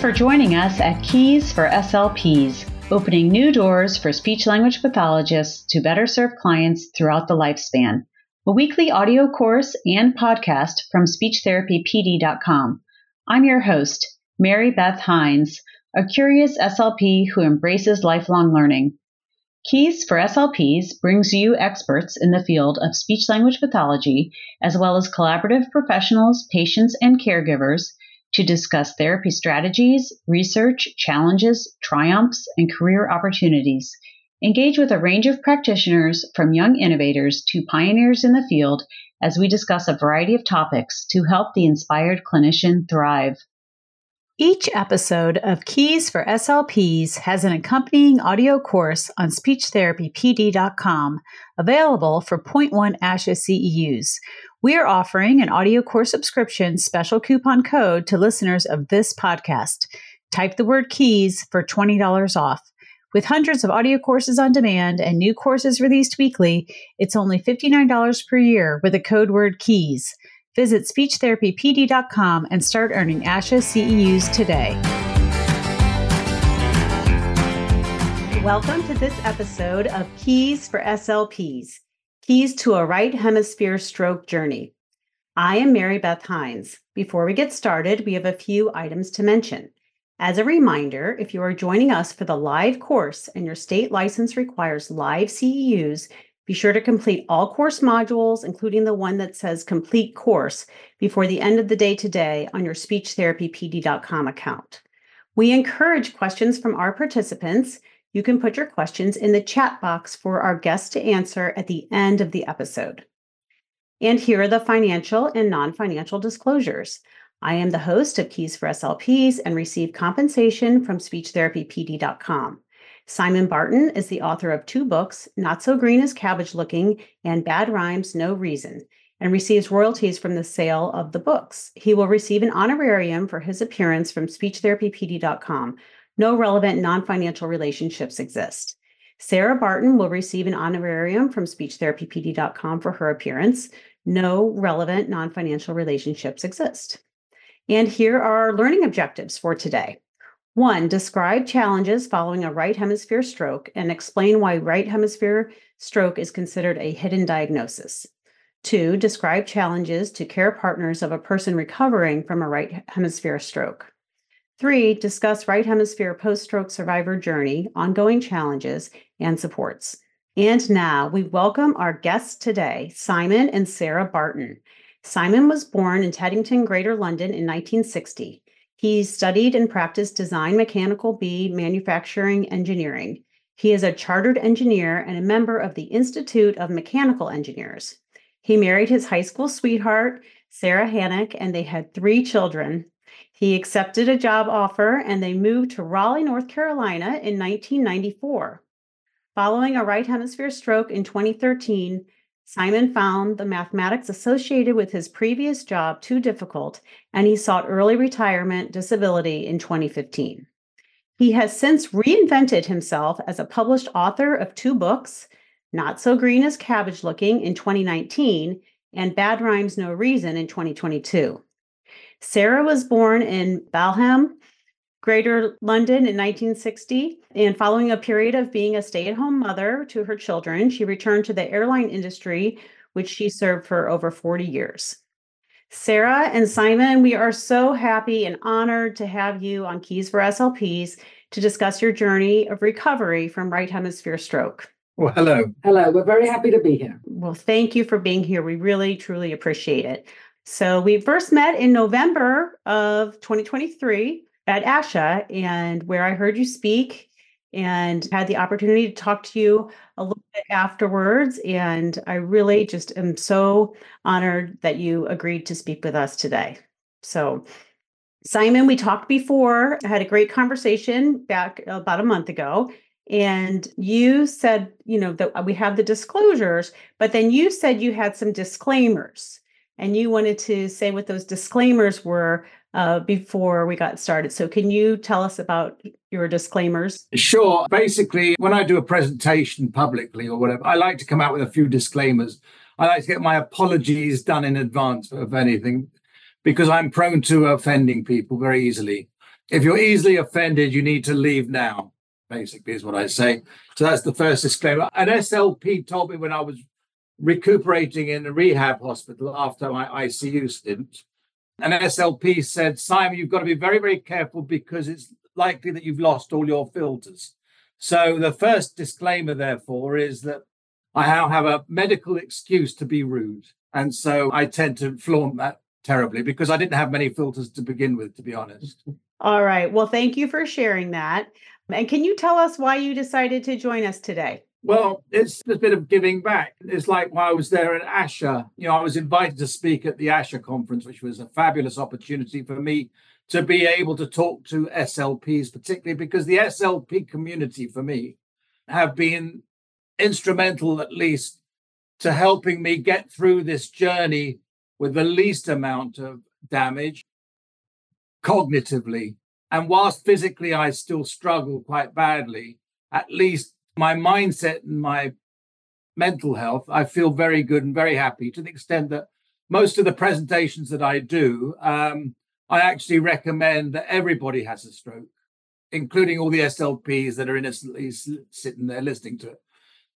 for joining us at Keys for SLPs, opening new doors for speech language pathologists to better serve clients throughout the lifespan. A weekly audio course and podcast from SpeechTherapyPD.com. I'm your host, Mary Beth Hines, a curious SLP who embraces lifelong learning. Keys for SLPs brings you experts in the field of speech language pathology, as well as collaborative professionals, patients, and caregivers to discuss therapy strategies, research, challenges, triumphs, and career opportunities. Engage with a range of practitioners from young innovators to pioneers in the field as we discuss a variety of topics to help the inspired clinician thrive. Each episode of Keys for SLPs has an accompanying audio course on speechtherapypd.com available for 0.1 ASHA CEUs. We are offering an audio course subscription special coupon code to listeners of this podcast. Type the word keys for $20 off. With hundreds of audio courses on demand and new courses released weekly, it's only $59 per year with the code word keys. Visit speechtherapypd.com and start earning ASHA CEUs today. Welcome to this episode of Keys for SLPs Keys to a Right Hemisphere Stroke Journey. I am Mary Beth Hines. Before we get started, we have a few items to mention. As a reminder, if you are joining us for the live course and your state license requires live CEUs, be sure to complete all course modules, including the one that says complete course, before the end of the day today on your speechtherapypd.com account. We encourage questions from our participants. You can put your questions in the chat box for our guests to answer at the end of the episode. And here are the financial and non financial disclosures. I am the host of Keys for SLPs and receive compensation from speechtherapypd.com. Simon Barton is the author of two books, Not So Green as Cabbage Looking and Bad Rhymes No Reason, and receives royalties from the sale of the books. He will receive an honorarium for his appearance from speechtherapypd.com. No relevant non financial relationships exist. Sarah Barton will receive an honorarium from speechtherapypd.com for her appearance. No relevant non financial relationships exist. And here are our learning objectives for today. One, describe challenges following a right hemisphere stroke and explain why right hemisphere stroke is considered a hidden diagnosis. Two, describe challenges to care partners of a person recovering from a right hemisphere stroke. Three, discuss right hemisphere post stroke survivor journey, ongoing challenges, and supports. And now we welcome our guests today, Simon and Sarah Barton. Simon was born in Teddington, Greater London in 1960. He studied and practiced design mechanical B manufacturing engineering. He is a chartered engineer and a member of the Institute of Mechanical Engineers. He married his high school sweetheart, Sarah Hannock, and they had three children. He accepted a job offer and they moved to Raleigh, North Carolina in 1994. Following a right hemisphere stroke in 2013, Simon found the mathematics associated with his previous job too difficult, and he sought early retirement disability in 2015. He has since reinvented himself as a published author of two books, Not So Green as Cabbage Looking in 2019 and Bad Rhymes No Reason in 2022. Sarah was born in Balham, Greater London in 1960. And following a period of being a stay at home mother to her children, she returned to the airline industry, which she served for over 40 years. Sarah and Simon, we are so happy and honored to have you on Keys for SLPs to discuss your journey of recovery from right hemisphere stroke. Well, hello. Hello. We're very happy to be here. Well, thank you for being here. We really, truly appreciate it. So, we first met in November of 2023 at ASHA and where I heard you speak and had the opportunity to talk to you a little bit afterwards. And I really just am so honored that you agreed to speak with us today. So, Simon, we talked before, I had a great conversation back about a month ago. And you said, you know, that we have the disclosures, but then you said you had some disclaimers and you wanted to say what those disclaimers were uh, before we got started. So, can you tell us about your disclaimers? Sure. Basically, when I do a presentation publicly or whatever, I like to come out with a few disclaimers. I like to get my apologies done in advance of anything because I'm prone to offending people very easily. If you're easily offended, you need to leave now, basically, is what I say. So that's the first disclaimer. An SLP told me when I was recuperating in a rehab hospital after my ICU stint. An SLP said, Simon, you've got to be very, very careful because it's likely that you've lost all your filters. So the first disclaimer, therefore, is that I now have a medical excuse to be rude. And so I tend to flaunt that terribly because I didn't have many filters to begin with, to be honest. All right. Well, thank you for sharing that. And can you tell us why you decided to join us today? Well, it's a bit of giving back. It's like while I was there at ASHA, you know, I was invited to speak at the ASHA conference, which was a fabulous opportunity for me to be able to talk to SLPs, particularly because the SLP community for me have been instrumental, at least, to helping me get through this journey with the least amount of damage cognitively. And whilst physically I still struggle quite badly, at least my mindset and my mental health, I feel very good and very happy to the extent that most of the presentations that I do, um, I actually recommend that everybody has a stroke, including all the SLPs that are innocently sitting there listening to it.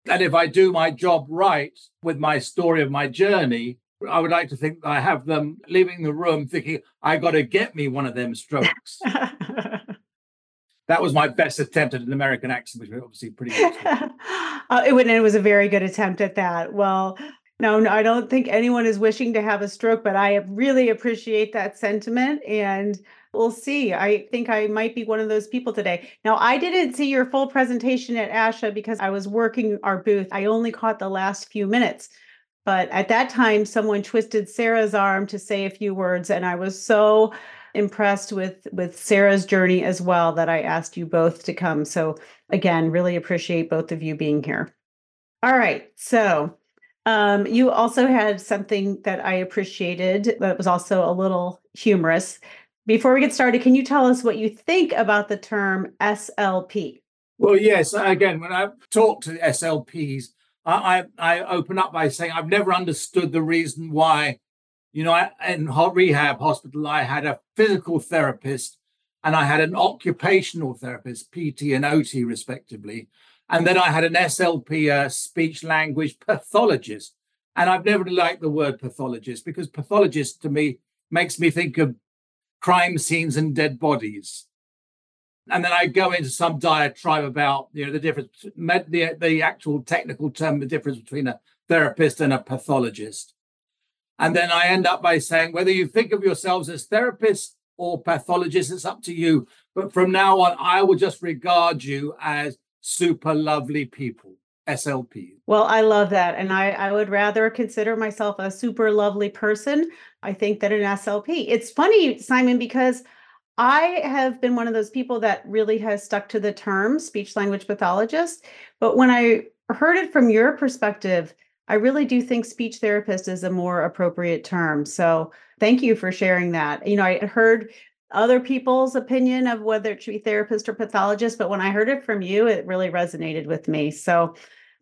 And if I do my job right with my story of my journey, I would like to think I have them leaving the room thinking, I got to get me one of them strokes. that was my best attempt at an American accent, which was obviously pretty good. uh, it, it was a very good attempt at that. Well, no, no, I don't think anyone is wishing to have a stroke, but I really appreciate that sentiment. And we'll see. I think I might be one of those people today. Now, I didn't see your full presentation at ASHA because I was working our booth. I only caught the last few minutes. But at that time, someone twisted Sarah's arm to say a few words, and I was so impressed with with Sarah's journey as well that I asked you both to come. So again, really appreciate both of you being here. All right, so um, you also had something that I appreciated that was also a little humorous. Before we get started, can you tell us what you think about the term SLP? Well, yes. Again, when I talk to SLPs, I, I, open up by saying I've never understood the reason why, you know, I, in rehab hospital, I had a physical therapist and I had an occupational therapist, PT and OT, respectively. And then I had an SLP, a speech language pathologist. And I've never liked the word pathologist because pathologist to me makes me think of crime scenes and dead bodies and then I go into some diatribe about you know the difference, the the actual technical term, the difference between a therapist and a pathologist, and then I end up by saying whether you think of yourselves as therapists or pathologists, it's up to you. But from now on, I will just regard you as super lovely people. SLP. Well, I love that. And I, I would rather consider myself a super lovely person, I think, than an SLP. It's funny, Simon, because I have been one of those people that really has stuck to the term speech language pathologist. But when I heard it from your perspective, I really do think speech therapist is a more appropriate term. So thank you for sharing that. You know, I heard other people's opinion of whether it should be therapist or pathologist, but when I heard it from you, it really resonated with me. So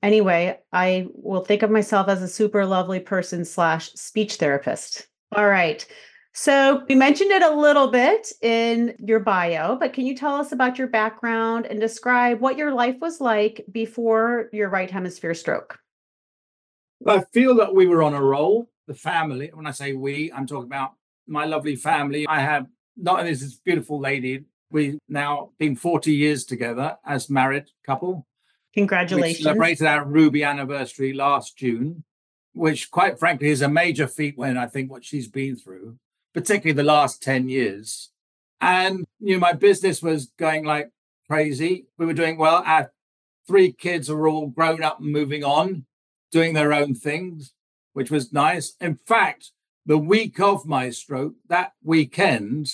anyway, I will think of myself as a super lovely person slash speech therapist. All right. So, we mentioned it a little bit in your bio, but can you tell us about your background and describe what your life was like before your right hemisphere stroke? I feel that we were on a roll. The family, when I say we, I'm talking about my lovely family. I have not only this beautiful lady, we've now been 40 years together as married couple. Congratulations. We celebrated our Ruby anniversary last June, which quite frankly is a major feat when I think what she's been through particularly the last 10 years. And, you know, my business was going like crazy. We were doing well. Our three kids are all grown up and moving on, doing their own things, which was nice. In fact, the week of my stroke, that weekend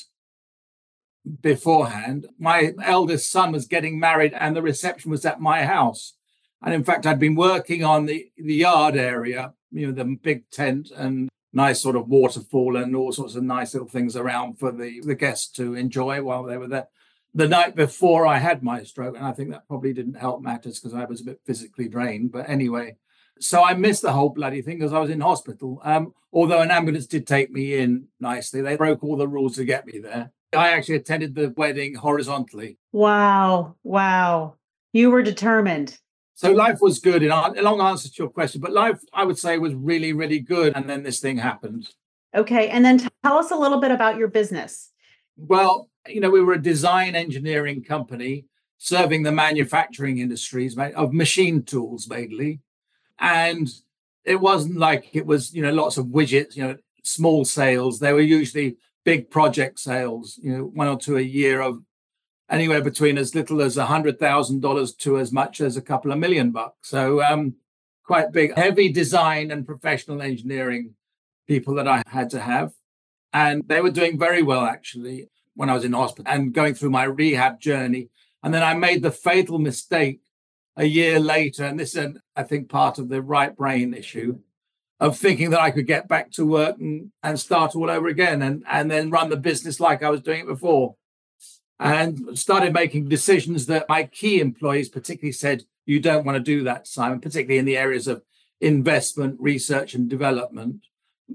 beforehand, my eldest son was getting married and the reception was at my house. And in fact, I'd been working on the, the yard area, you know, the big tent and nice sort of waterfall and all sorts of nice little things around for the, the guests to enjoy while they were there. The night before I had my stroke, and I think that probably didn't help matters because I was a bit physically drained. But anyway, so I missed the whole bloody thing because I was in hospital. Um, although an ambulance did take me in nicely, they broke all the rules to get me there. I actually attended the wedding horizontally. Wow. Wow. You were determined. So life was good. In a long answer to your question, but life, I would say, was really, really good. And then this thing happened. Okay. And then tell us a little bit about your business. Well, you know, we were a design engineering company serving the manufacturing industries of machine tools mainly. And it wasn't like it was, you know, lots of widgets, you know, small sales. They were usually big project sales, you know, one or two a year of anywhere between as little as a hundred thousand dollars to as much as a couple of million bucks. So um, quite big, heavy design and professional engineering people that I had to have. And they were doing very well actually when I was in hospital and going through my rehab journey. And then I made the fatal mistake a year later, and this is, I think, part of the right brain issue of thinking that I could get back to work and, and start all over again and, and then run the business like I was doing it before. And started making decisions that my key employees particularly said, you don't want to do that, Simon, particularly in the areas of investment, research, and development,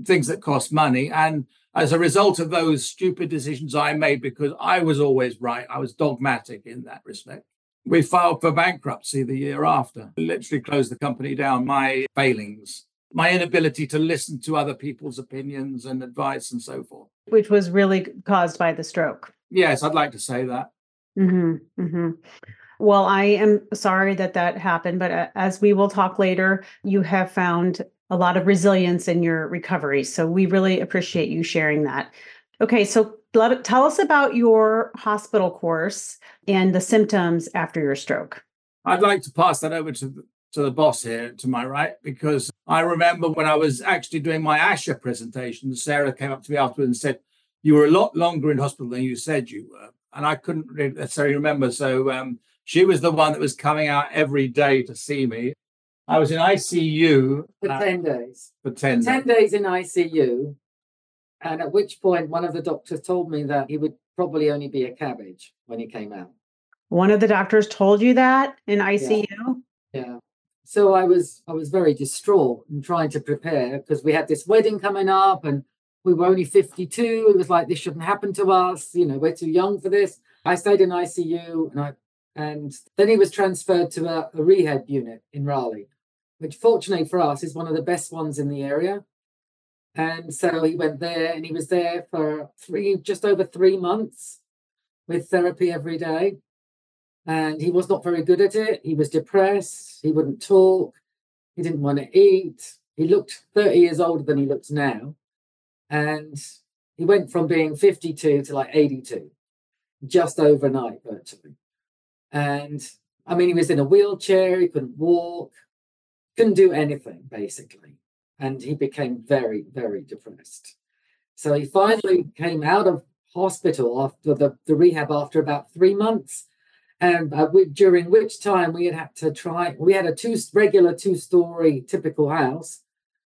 things that cost money. And as a result of those stupid decisions I made, because I was always right, I was dogmatic in that respect. We filed for bankruptcy the year after, literally closed the company down. My failings my inability to listen to other people's opinions and advice and so forth. Which was really caused by the stroke. Yes, I'd like to say that. Mm-hmm, mm-hmm. Well, I am sorry that that happened, but uh, as we will talk later, you have found a lot of resilience in your recovery. So we really appreciate you sharing that. Okay, so tell us about your hospital course and the symptoms after your stroke. I'd like to pass that over to to the boss here to my right because I remember when I was actually doing my ASHA presentation, Sarah came up to me afterwards and said, You were a lot longer in hospital than you said you were. And I couldn't really necessarily remember. So um, she was the one that was coming out every day to see me. I was in ICU for uh, 10 days. For 10 10 days. days in ICU. And at which point, one of the doctors told me that he would probably only be a cabbage when he came out. One of the doctors told you that in ICU? Yeah. yeah. So I was I was very distraught and trying to prepare because we had this wedding coming up and we were only 52. It was like this shouldn't happen to us. You know, we're too young for this. I stayed in ICU and I and then he was transferred to a, a rehab unit in Raleigh, which fortunately for us is one of the best ones in the area. And so he went there and he was there for three, just over three months with therapy every day and he was not very good at it. He was depressed. He wouldn't talk. He didn't want to eat. He looked 30 years older than he looks now. And he went from being 52 to like 82 just overnight, virtually. And I mean, he was in a wheelchair, he couldn't walk, couldn't do anything, basically. And he became very, very depressed. So he finally came out of hospital after the, the rehab after about three months and uh, we, during which time we had had to try. We had a two regular two story typical house,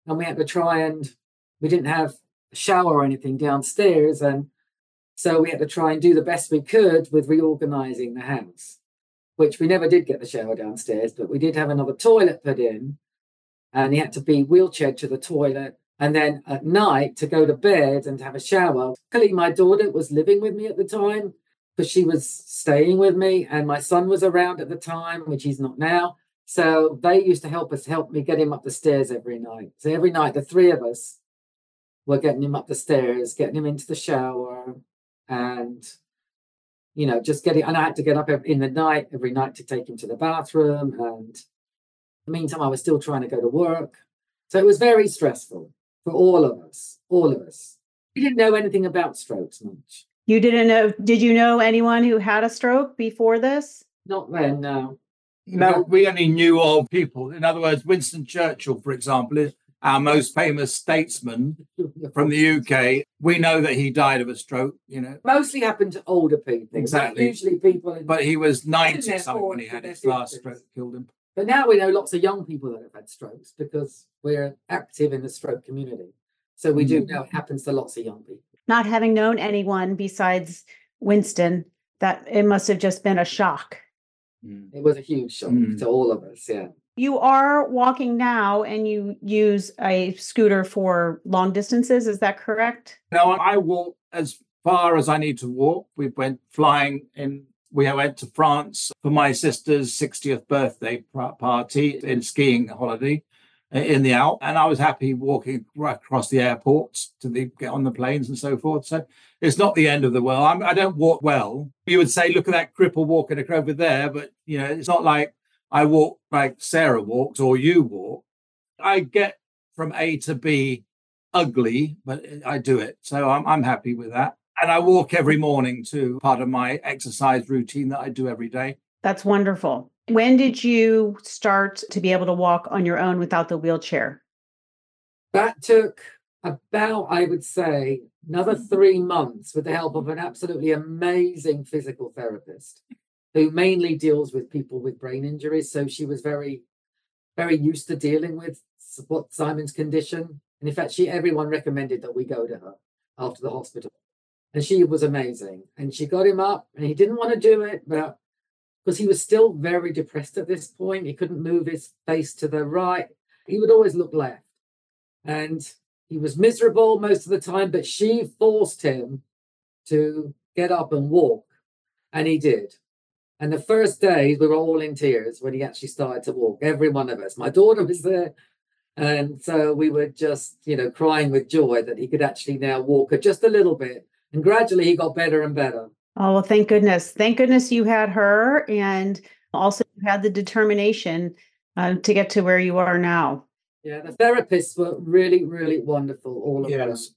and we had to try and we didn't have a shower or anything downstairs, and so we had to try and do the best we could with reorganizing the house, which we never did get the shower downstairs, but we did have another toilet put in, and he had to be wheelchair to the toilet. And then at night to go to bed and have a shower. Luckily, my daughter was living with me at the time, because she was staying with me and my son was around at the time, which he's not now. So they used to help us, help me get him up the stairs every night. So every night, the three of us were getting him up the stairs, getting him into the shower, and you know, just getting. And I had to get up in the night every night to take him to the bathroom. And the meantime, I was still trying to go to work. So it was very stressful for all of us, all of us. We didn't know anything about strokes much. You didn't know? Did you know anyone who had a stroke before this? Not then, no. No, we only knew of people. In other words, Winston Churchill, for example, is our most famous statesman from the UK. We know that he died of a stroke, you know. Mostly happened to older people. Exactly. Usually people in, But he was 90 something when he had his last stroke, killed him. But now we know lots of young people that have had strokes because we're active in the stroke community. So we do mm. know it happens to lots of young people not having known anyone besides Winston, that it must have just been a shock. Mm. It was a huge shock mm. to all of us. Yeah. You are walking now and you use a scooter for long distances. Is that correct? No, I walk as far as I need to walk. We went flying in. We went to France for my sister's 60th birthday party in skiing holiday uh, in the Alps, and I was happy walking right across the airports to the, get on the planes and so forth. So it's not the end of the world. I'm, I do not walk well. You would say, look at that cripple walking over there, but you know, it's not like I walk like Sarah walks or you walk. I get from A to B ugly, but I do it. So I'm, I'm happy with that. And I walk every morning too, part of my exercise routine that I do every day. That's wonderful. When did you start to be able to walk on your own without the wheelchair? That took about, I would say, another mm-hmm. three months with the help of an absolutely amazing physical therapist who mainly deals with people with brain injuries. So she was very, very used to dealing with what Simon's condition. And in fact, she everyone recommended that we go to her after the hospital. And she was amazing. And she got him up and he didn't want to do it, but because he was still very depressed at this point, he couldn't move his face to the right. He would always look left. And he was miserable most of the time, but she forced him to get up and walk. And he did. And the first days, we were all in tears when he actually started to walk, every one of us. My daughter was there. And so we were just, you know, crying with joy that he could actually now walk just a little bit. And gradually he got better and better. Oh, well, thank goodness. Thank goodness you had her. And also you had the determination uh, to get to where you are now. Yeah, the therapists were really, really wonderful, all of yes. them.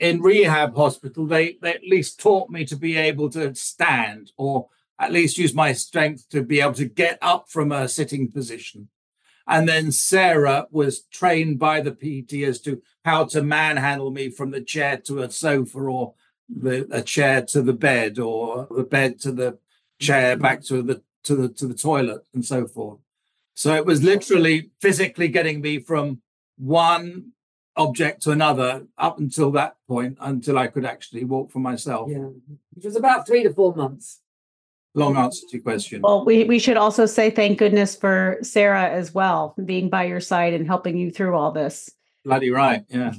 In rehab hospital, they, they at least taught me to be able to stand or at least use my strength to be able to get up from a sitting position. And then Sarah was trained by the PT as to how to manhandle me from the chair to a sofa or the a chair to the bed or the bed to the chair back to the to the to the toilet and so forth. So it was literally physically getting me from one object to another up until that point until I could actually walk for myself. Yeah. It was about three to four months long answer to your question. Well, we, we should also say thank goodness for Sarah as well, being by your side and helping you through all this. Bloody right, yeah.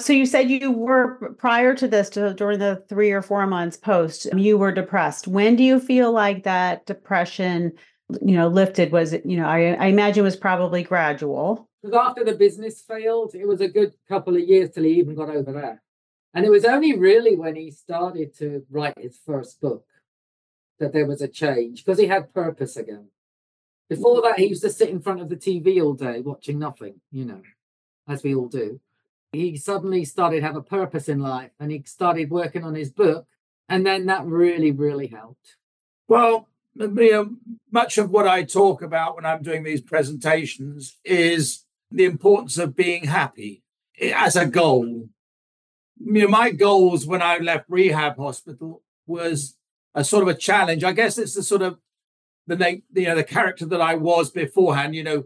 So you said you were prior to this, to, during the three or four months post, you were depressed. When do you feel like that depression, you know, lifted? Was it, you know, I, I imagine it was probably gradual. Because after the business failed, it was a good couple of years till he even got over that. And it was only really when he started to write his first book that there was a change because he had purpose again. Before that, he used to sit in front of the TV all day watching nothing, you know, as we all do. He suddenly started have a purpose in life and he started working on his book. And then that really, really helped. Well, you know, much of what I talk about when I'm doing these presentations is the importance of being happy eh, as a goal. You know, my goals when I left rehab hospital was a sort of a challenge. I guess it's the sort of the you know the character that I was beforehand. You know,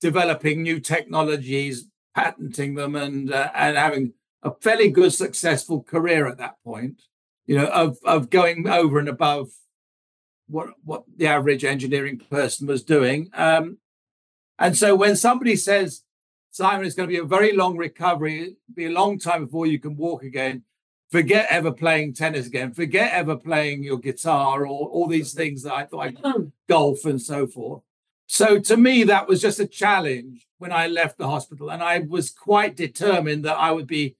developing new technologies, patenting them, and uh, and having a fairly good successful career at that point. You know, of of going over and above what what the average engineering person was doing. Um, and so when somebody says Simon, it's going to be a very long recovery, be a long time before you can walk again forget ever playing tennis again, forget ever playing your guitar or all these things that I thought I golf and so forth. So to me, that was just a challenge when I left the hospital. And I was quite determined that I would be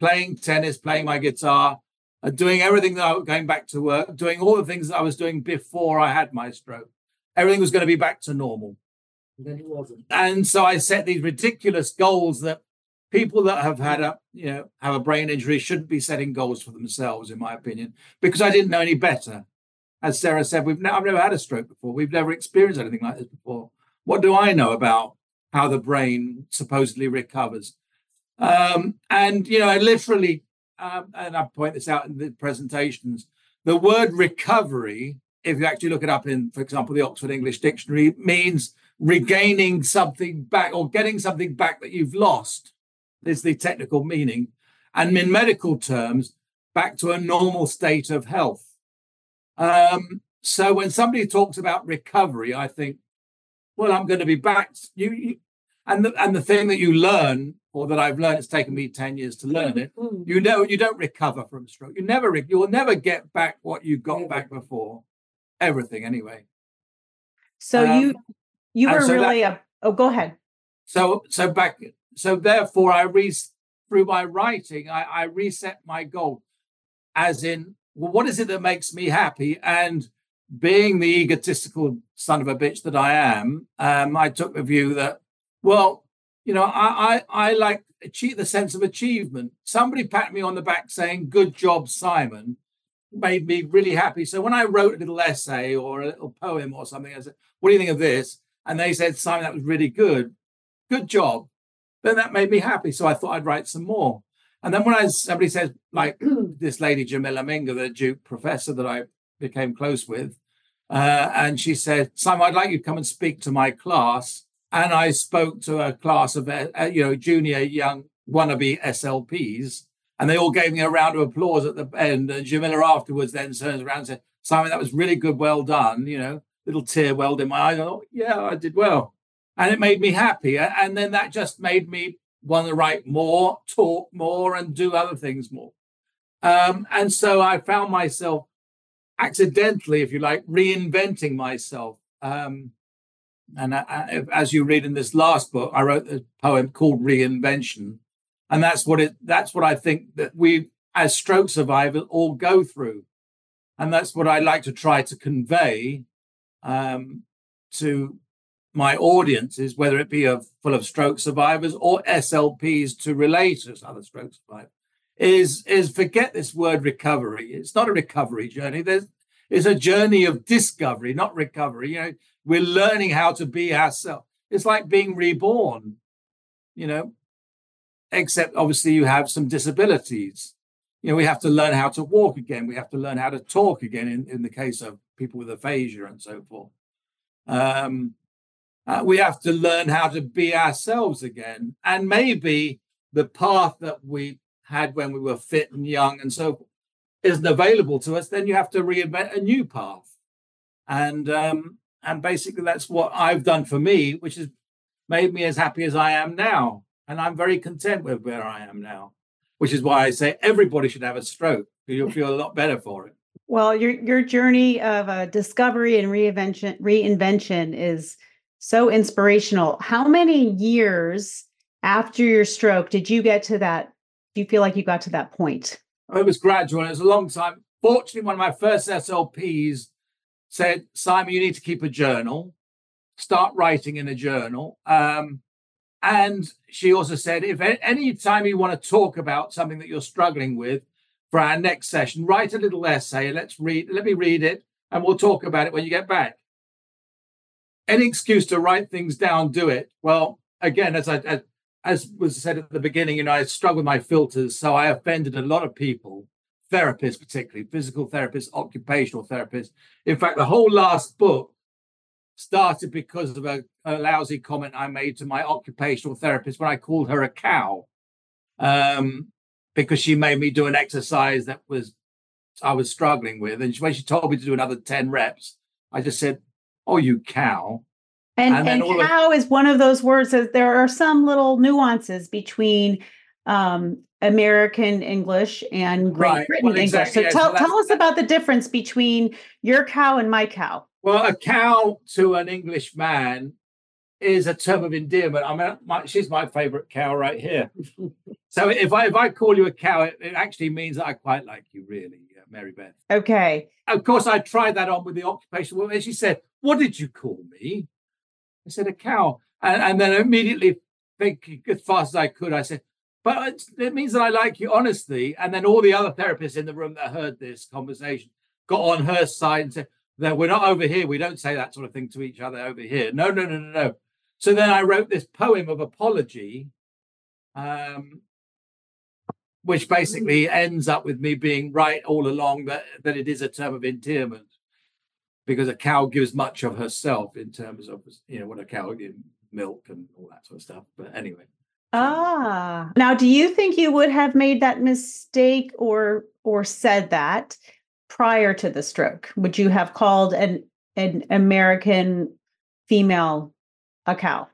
playing tennis, playing my guitar, and doing everything that I was going back to work, doing all the things that I was doing before I had my stroke. Everything was going to be back to normal. And then it wasn't. And so I set these ridiculous goals that people that have had a you know have a brain injury shouldn't be setting goals for themselves, in my opinion, because I didn't know any better. As Sarah said, we've ne- I've never had a stroke before. We've never experienced anything like this before. What do I know about how the brain supposedly recovers? Um, and you know, I literally, um, and I point this out in the presentations, the word recovery, if you actually look it up in, for example, the Oxford English Dictionary, means regaining something back or getting something back that you've lost is the technical meaning, and in medical terms, back to a normal state of health. Um, so when somebody talks about recovery, I think, well, I'm going to be back. You, you, and the and the thing that you learn, or that I've learned, it's taken me ten years to learn it. Mm. You know, you don't recover from stroke. You never, you will never get back what you got back before. Everything, anyway. So Um, you you were so that- really a oh go ahead. So, so back, so therefore, I re through my writing, I, I reset my goal, as in, well, what is it that makes me happy? And being the egotistical son of a bitch that I am, um, I took the view that, well, you know, I, I, I like achieve the sense of achievement. Somebody patted me on the back saying, "Good job, Simon," made me really happy. So when I wrote a little essay or a little poem or something, I said, "What do you think of this?" And they said, "Simon, that was really good. Good job." Then that made me happy. So I thought I'd write some more. And then when I somebody says, like this lady Jamila Minga, the Duke professor that I became close with, uh, and she said, "Simon, I'd like you to come and speak to my class." And I spoke to a class of uh, uh, you know junior young wannabe SLPs, and they all gave me a round of applause at the end. And Jamila afterwards then turns around and said, "Simon, that was really good, well done." You know, little tear welled in my eye. I thought, "Yeah, I did well," and it made me happy. And then that just made me want to write more, talk more, and do other things more. Um, and so I found myself accidentally, if you like, reinventing myself. Um, and I, I, as you read in this last book, I wrote a poem called Reinvention, and that's what it. That's what I think that we, as stroke survivors, all go through, and that's what I like to try to convey um, to my audiences, whether it be of full of stroke survivors or SLPs to relate as other stroke survivors, is is forget this word recovery. It's not a recovery journey. There's it's a journey of discovery, not recovery. You know, we're learning how to be ourselves. It's like being reborn, you know, except obviously you have some disabilities. You know, we have to learn how to walk again. We have to learn how to talk again in, in the case of people with aphasia and so forth. Um, uh, we have to learn how to be ourselves again. And maybe the path that we had when we were fit and young and so isn't available to us, then you have to reinvent a new path. And um, and basically that's what I've done for me, which has made me as happy as I am now. And I'm very content with where I am now, which is why I say everybody should have a stroke. You'll feel a lot better for it. Well, your your journey of uh, discovery and reinvention reinvention is so inspirational. How many years after your stroke did you get to that? Do you feel like you got to that point? It was gradual it was a long time. Fortunately, one of my first SLPs said, Simon, you need to keep a journal, start writing in a journal. Um, and she also said, if any time you want to talk about something that you're struggling with for our next session, write a little essay. Let's read, let me read it, and we'll talk about it when you get back. Any excuse to write things down, do it. Well, again, as I as, as was said at the beginning, you know, I struggle with my filters, so I offended a lot of people, therapists particularly, physical therapists, occupational therapists. In fact, the whole last book started because of a, a lousy comment I made to my occupational therapist when I called her a cow, um, because she made me do an exercise that was I was struggling with, and when she told me to do another ten reps, I just said, "Oh, you cow." And, And and how is one of those words that there are some little nuances between um, American English and Great Right. Britain Well, English. exactly, So yeah. Tell, that's- tell us about the difference between your cow and my cow. Well, a cow to an English man is a term of endearment. I mean, my, she's my favorite cow right here. so if I if I call you a cow, it, it actually means that I quite like you, really, uh, Mary Beth. Okay. Of course, I tried that on with the occupational woman. She said, "What did you call me?" I said, "A cow," and, and then immediately thinking as fast as I could, I said, "But it means that I like you honestly." And then all the other therapists in the room that heard this conversation got on her side and said, "That we're not over here. We don't say that sort of thing to each other over here. No, no, no, no, no." So then I wrote this poem of apology, um, which basically ends up with me being right all along that that it is a term of endearment because a cow gives much of herself in terms of you know what a cow gives milk and all that sort of stuff. But anyway, Ah. Now, do you think you would have made that mistake or or said that prior to the stroke? Would you have called an an American female a cow?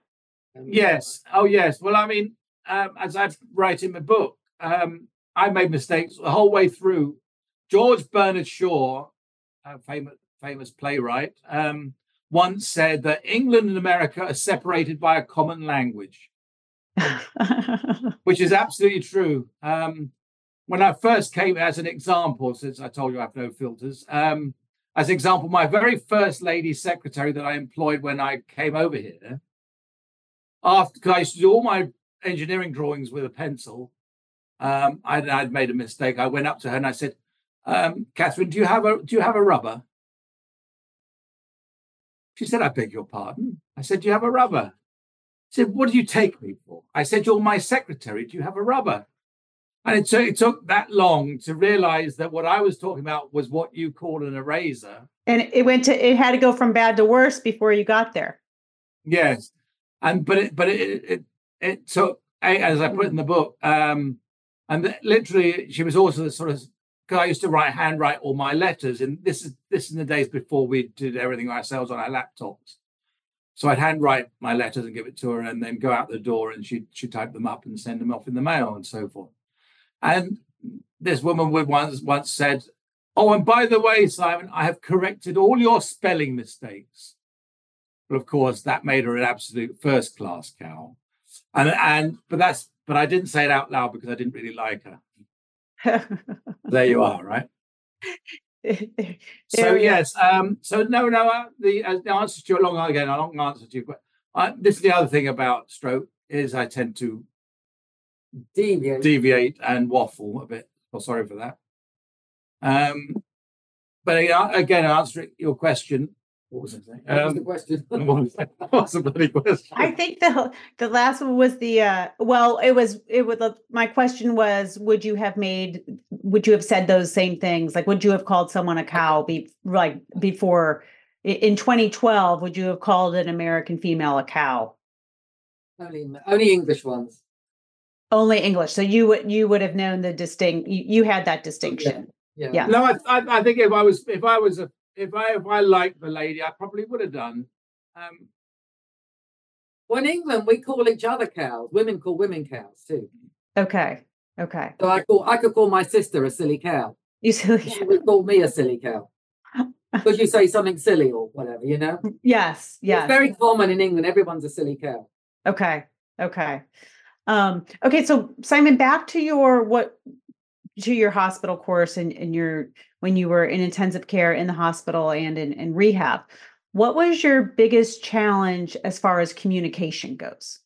Um, Yes. Oh, yes. Well, I mean, um, as I write in my book, um, I made mistakes the whole way through. George Bernard Shaw, a famous famous playwright, um, once said that England and America are separated by a common language, which is absolutely true. Um, when I first came, as an example, since I told you I have no filters, um, as an example, my very first lady secretary that I employed when I came over here, after I used to do all my engineering drawings with a pencil, um, I'd, I'd made a mistake. I went up to her and I said, um, "Catherine, do you have a do you have a rubber?" She said, "I beg your pardon." I said, "Do you have a rubber?" She said, "What do you take me for?" I said, "You're my secretary. Do you have a rubber?" And it took, it took that long to realize that what I was talking about was what you call an eraser. and it went to it had to go from bad to worse before you got there. Yes, and but it but it it, it took as I put in the book, um, and literally she was also the sort of because I used to write handwrite all my letters, and this is this is in the days before we did everything ourselves on our laptops. So I'd handwrite my letters and give it to her, and then go out the door, and she she type them up and send them off in the mail and so forth. And this woman would once once said, "Oh, and by the way, Simon, I have corrected all your spelling mistakes." But of course, that made her an absolute first class cow. And and but that's but I didn't say it out loud because I didn't really like her. There you are, right? So There we are. yes, um, so no, no. Uh, the, uh, the answer to your long again, a long answer to your question. Uh, this is the other thing about stroke is I tend to Deviate. deviate and waffle a bit. Well, sorry for that. Um, but uh, again, answering your question, what was I? What was the Um, question? what was, the bloody question? I think the the last one was the uh well it was it would my question was would you have made would you have said those same things like would you have called someone a cow be like before in 2012 would you have called an American female a cow only only English ones. only English so you would you would have known the distinct you, you had that distinction Yeah. Yeah. No, I, I, I think if I was if I was a if I if I liked the lady, I probably would have done. Um, Well, in England, we call each other cows. Women call women cows too. okay okay So I call I could call my sister a silly cow. you said She would call me a silly cow. Because you say something silly or whatever, you know? yes yes It's very common in England. Everyone's a silly cow. Okay. Okay. Um, okay. So Simon, back to your what to your hospital course and, and your when you were in intensive care in the hospital and in, in rehab. What was your biggest challenge as far as communication goes?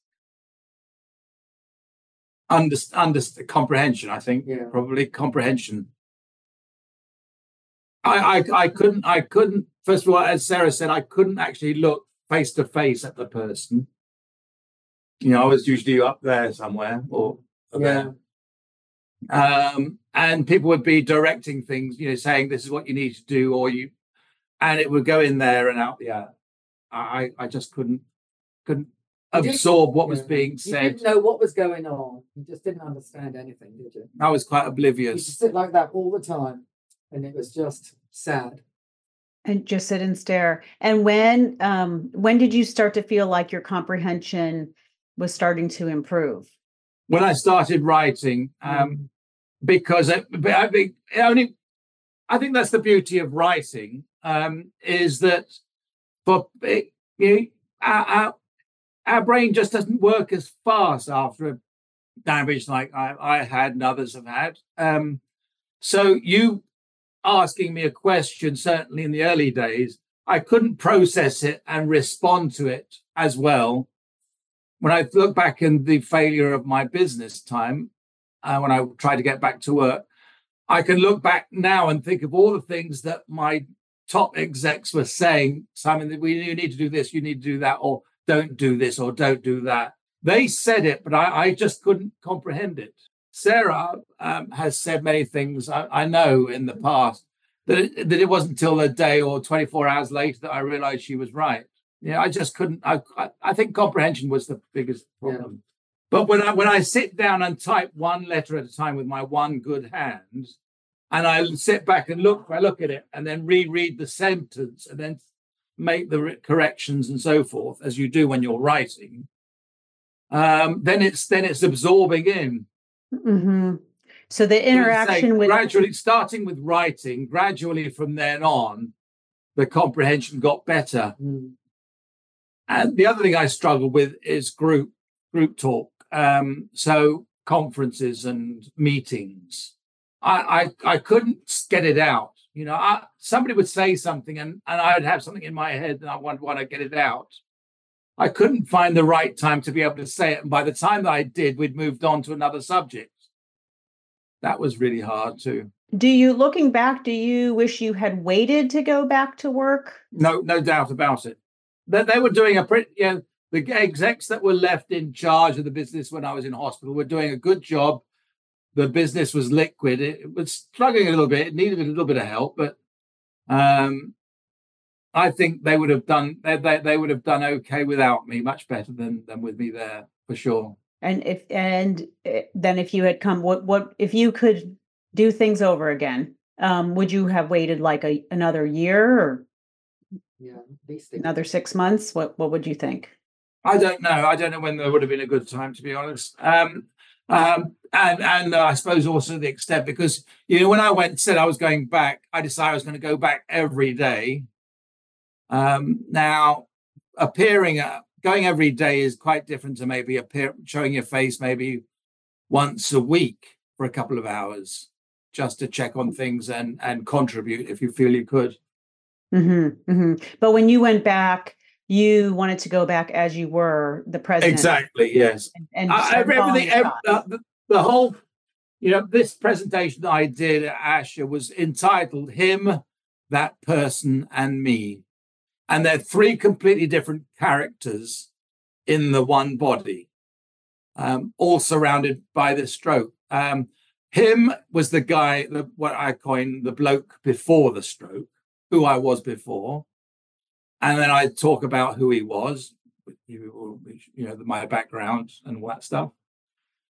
under, under comprehension, I think Yeah. probably comprehension. I, I I couldn't I couldn't first of all, as Sarah said, I couldn't actually look face to face at the person. You know, I was usually up there somewhere or there. Um, and people would be directing things, you know, saying this is what you need to do, or you, and it would go in there and out. Yeah, I I just couldn't couldn't absorb what was Yeah. being You said. didn't know what was going on. You just didn't understand anything, did you? I was quite oblivious. just sit like that all the time. And it was just sad. And just sit and stare. And when um when did you start to feel like your comprehension was starting to improve? when I started writing, um, because it, I think only, I think that's the beauty of writing um, is that for it, you know, our, our our brain just doesn't work as fast after damage like I, I had and others have had. Um, so you asking me a question, certainly in the early days, I couldn't process it and respond to it as well when I look back in the failure of my business time, uh, when I tried to get back to work, I can look back now and think of all the things that my top execs were saying. Simon, we you need to do this, you need to do that, or don't do this, or don't do that. They said it, but I, I just couldn't comprehend it. Sarah um, has said many things I, I know in the past that it, that it wasn't until a day or 24 hours later that I realized she was right. Yeah, I just couldn't. I, I, think comprehension was the biggest Yeah. But when I when I sit down and type one letter at a time with my one good hand, and I sit back and look, I look at it and then reread the sentence and then make the corrections and so forth, as you do when you're writing. um, then it's then it's absorbing in. Mm-hmm. So the interaction say, with gradually starting with writing, gradually from then on, the comprehension got better. Mm. And the other thing I struggle with is group group talk. Um, so conferences and meetings. I, I I couldn't get it out. You know, I, somebody would say something and, and I would have something in my head and I would want to get it out. I couldn't find the right time to be able to say it. And by the time that I did, we'd moved on to another subject. That was really hard too. Do you, looking back, do you wish you had waited to go back to work? No, no doubt about it. That they, they were doing a pretty, you know, the execs that were left in charge of the business when I was in hospital were doing a good job the business was liquid. It was struggling a little bit. It needed a little bit of help, but um, I think they would have done they, they, they would have done okay without me, much better than than with me there for sure. And if and eh, then if you had come, what what if you could do things over again? Um, would you have waited like a another year or Yeah, these another six months? What what would you think? I don't know. I don't know when there would have been a good time, to be honest. Um, um, and and uh, I suppose also the extent because you know when I went said I was going back, I decided I was going to go back every day. Um, now, appearing uh, going every day is quite different to maybe appear showing your face maybe once a week for a couple of hours just to check on things and and contribute if you feel you could. Mm-hmm, mm-hmm. But when you went back, you wanted to go back as you were the president. Exactly. Yes. And, and I, everything, following ev- shots. uh, the, the whole, you know, this presentation I did at ASHA was entitled "Him, That Person, and Me," and they're three completely different characters in the one body, um, all surrounded by the stroke. Um, him was the guy, the, what I coined the bloke before the stroke, who I was before, and then I talk about who he was, you know, my background and all that stuff.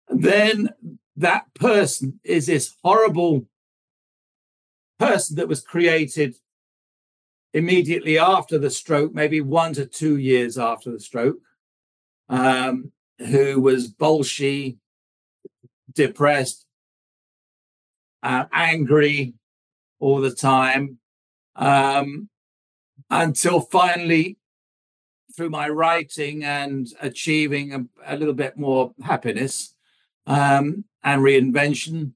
And then that person is this horrible person that was created immediately after the stroke, maybe one to two years after the stroke, um, who was bolshy, depressed, uh, angry all the time, um, until finally through my writing and achieving a, a little bit more happiness um, and reinvention,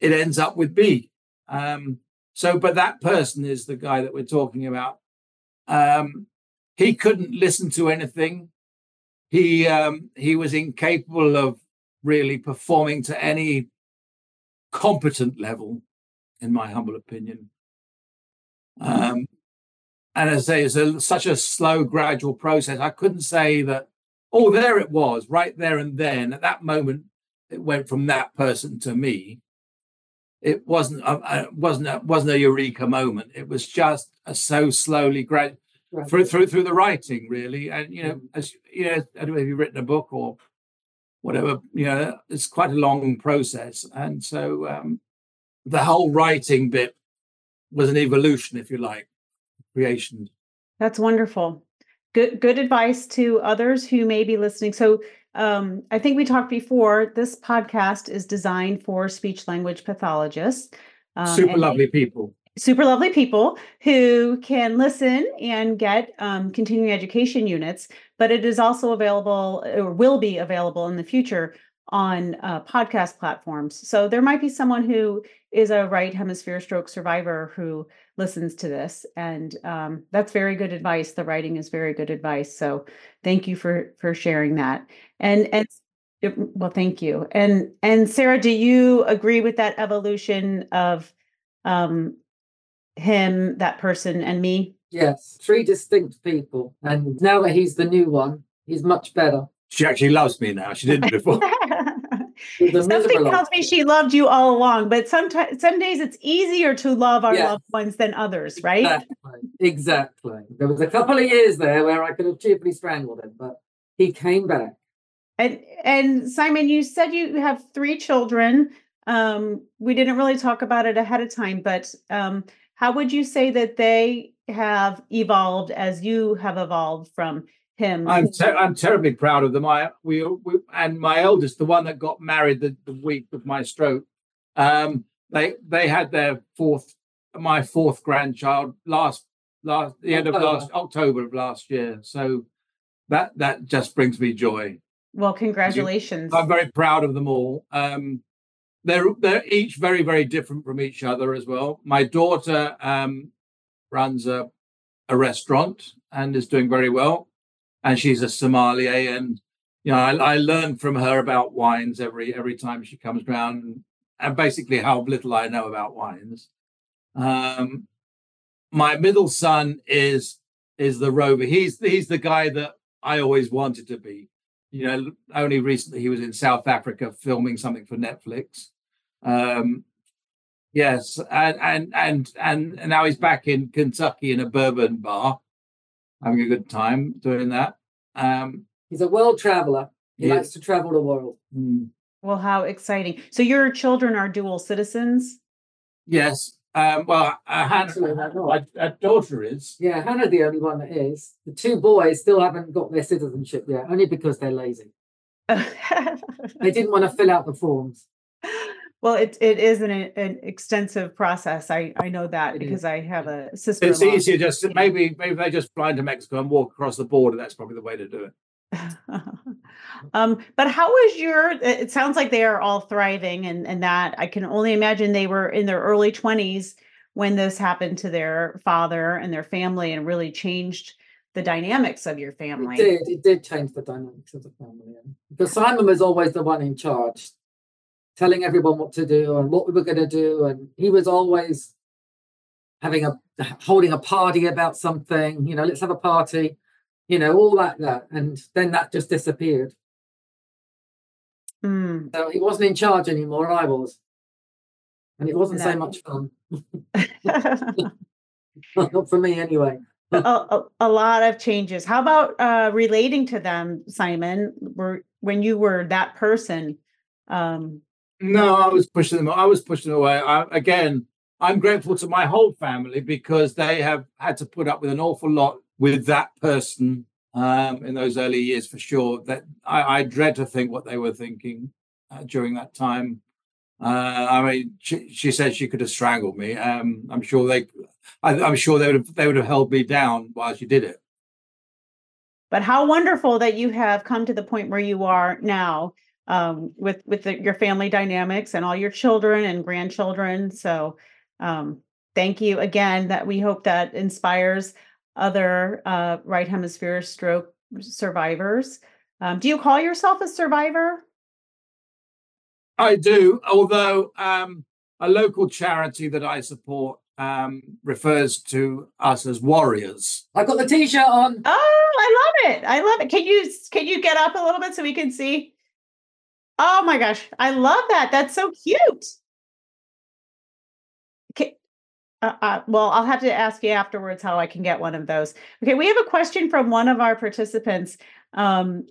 it ends up with B. Um, so, but that person is the guy that we're talking about. Um, he couldn't listen to anything. He um, he was incapable of really performing to any competent level, in my humble opinion. Um, and as I say, it's a, such a slow, gradual process. I couldn't say that, oh, there it was, right there and then. At that moment, it went from that person to me. It wasn't a, wasn't a, wasn't a eureka moment. It was just a so slowly grad Right. through through through the writing, really. And you know, as you know, I don't know if you've written a book or whatever. You know, it's quite a long process, and so um, the whole writing bit was an evolution, if you like creation. That's wonderful. Good good advice to others who may be listening. So um, I think we talked before. This podcast is designed for speech language pathologists. Um, Super lovely people. super lovely people who can listen and get um, continuing education units, but it is also available or will be available in the future on uh, podcast platforms. So there might be someone who is a right hemisphere stroke survivor who listens to this, and um, that's very good advice. The writing is very good advice. So thank you for for sharing that. And and well, thank you. And and Sarah, do you agree with that evolution of um, him, that person, and me? Yes, three distinct people. And now that he's the new one, he's much better. She actually loves me now. She didn't before. Something tells me she loved you all along, but sometimes some days it's easier to love our loved ones than others, right? Exactly. Exactly. There was a couple of years there where I could have cheerfully strangled him, but he came back. And and Simon, you said you have three children. Um, we didn't really talk about it ahead of time, but um, how would you say that they have evolved as you have evolved from him. I'm ter- I'm terribly proud of them. I we, we and my eldest, the one that got married the, the week of my stroke, um, they they had their fourth my fourth grandchild last last the end of last October of last year. So that that just brings me joy. Well, congratulations. I'm very proud of them all. Um, they're they're each very very different from each other as well. My daughter um, runs a a restaurant and is doing very well, and she's a sommelier. And you know, I, I learn from her about wines every every time she comes around, and basically how little I know about wines. Um, my middle son is is the rover. He's he's the guy that I always wanted to be you know, only recently he was in South Africa filming something for Netflix. Um, yes, and and and and now he's back in Kentucky in a bourbon bar, having a good time doing that. Um, he's a world traveler. He yeah. likes to travel the world. Mm. Well, how exciting! So your children are dual citizens. Yes, um, well, uh, Hannah, my daughter is. Yeah, Hannah, the only one that is. The two boys still haven't got their citizenship yet, only because they're lazy. they didn't want to fill out the forms. Well, it it is an, an extensive process. I I know that because. I have a sister. It's easier just maybe maybe they just fly into Mexico and walk across the border. That's probably the way to do it. um, but how is your? It sounds like they are all thriving, and and that I can only imagine they were in their early twenties when this happened to their father and their family, and really changed the dynamics of your family. It did. It did change the dynamics of the family because Simon was always the one in charge, telling everyone what to do and what we were going to do, and he was always having a holding a party about something. You know, let's have a party you know, all like that. And then that just disappeared. Mm. So he wasn't in charge anymore, I was. And it wasn't no. so much fun. Not for me, anyway. a, a, a, lot of changes. How about uh, relating to them, Simon? Were when you were that person? Um, no, I was pushing them. I was pushing away. I, again, I'm grateful to my whole family because they have had to put up with an awful lot with that person um, in those early years for sure. That I, I dread to think what they were thinking uh, during that time. Uh, I mean, she, she, said she could have strangled me. Um, I'm sure they, I, am sure they would have they would have held me down while she did it. But how wonderful that you have come to the point where you are now um, with with the, your family dynamics and all your children and grandchildren. So um, thank you again. That we hope that inspires other uh, right hemisphere stroke survivors. Um, do you call yourself a survivor? I do, although um, a local charity that I support um, refers to us as warriors. I've got the t-shirt on. Oh, I love it! I love it. Can you can you get up a little bit so we can see? Oh my gosh, I love that. That's so cute. Uh, uh, well, I'll have to ask you afterwards how I can get one of those. Okay, we have a question from one of our participants. Um,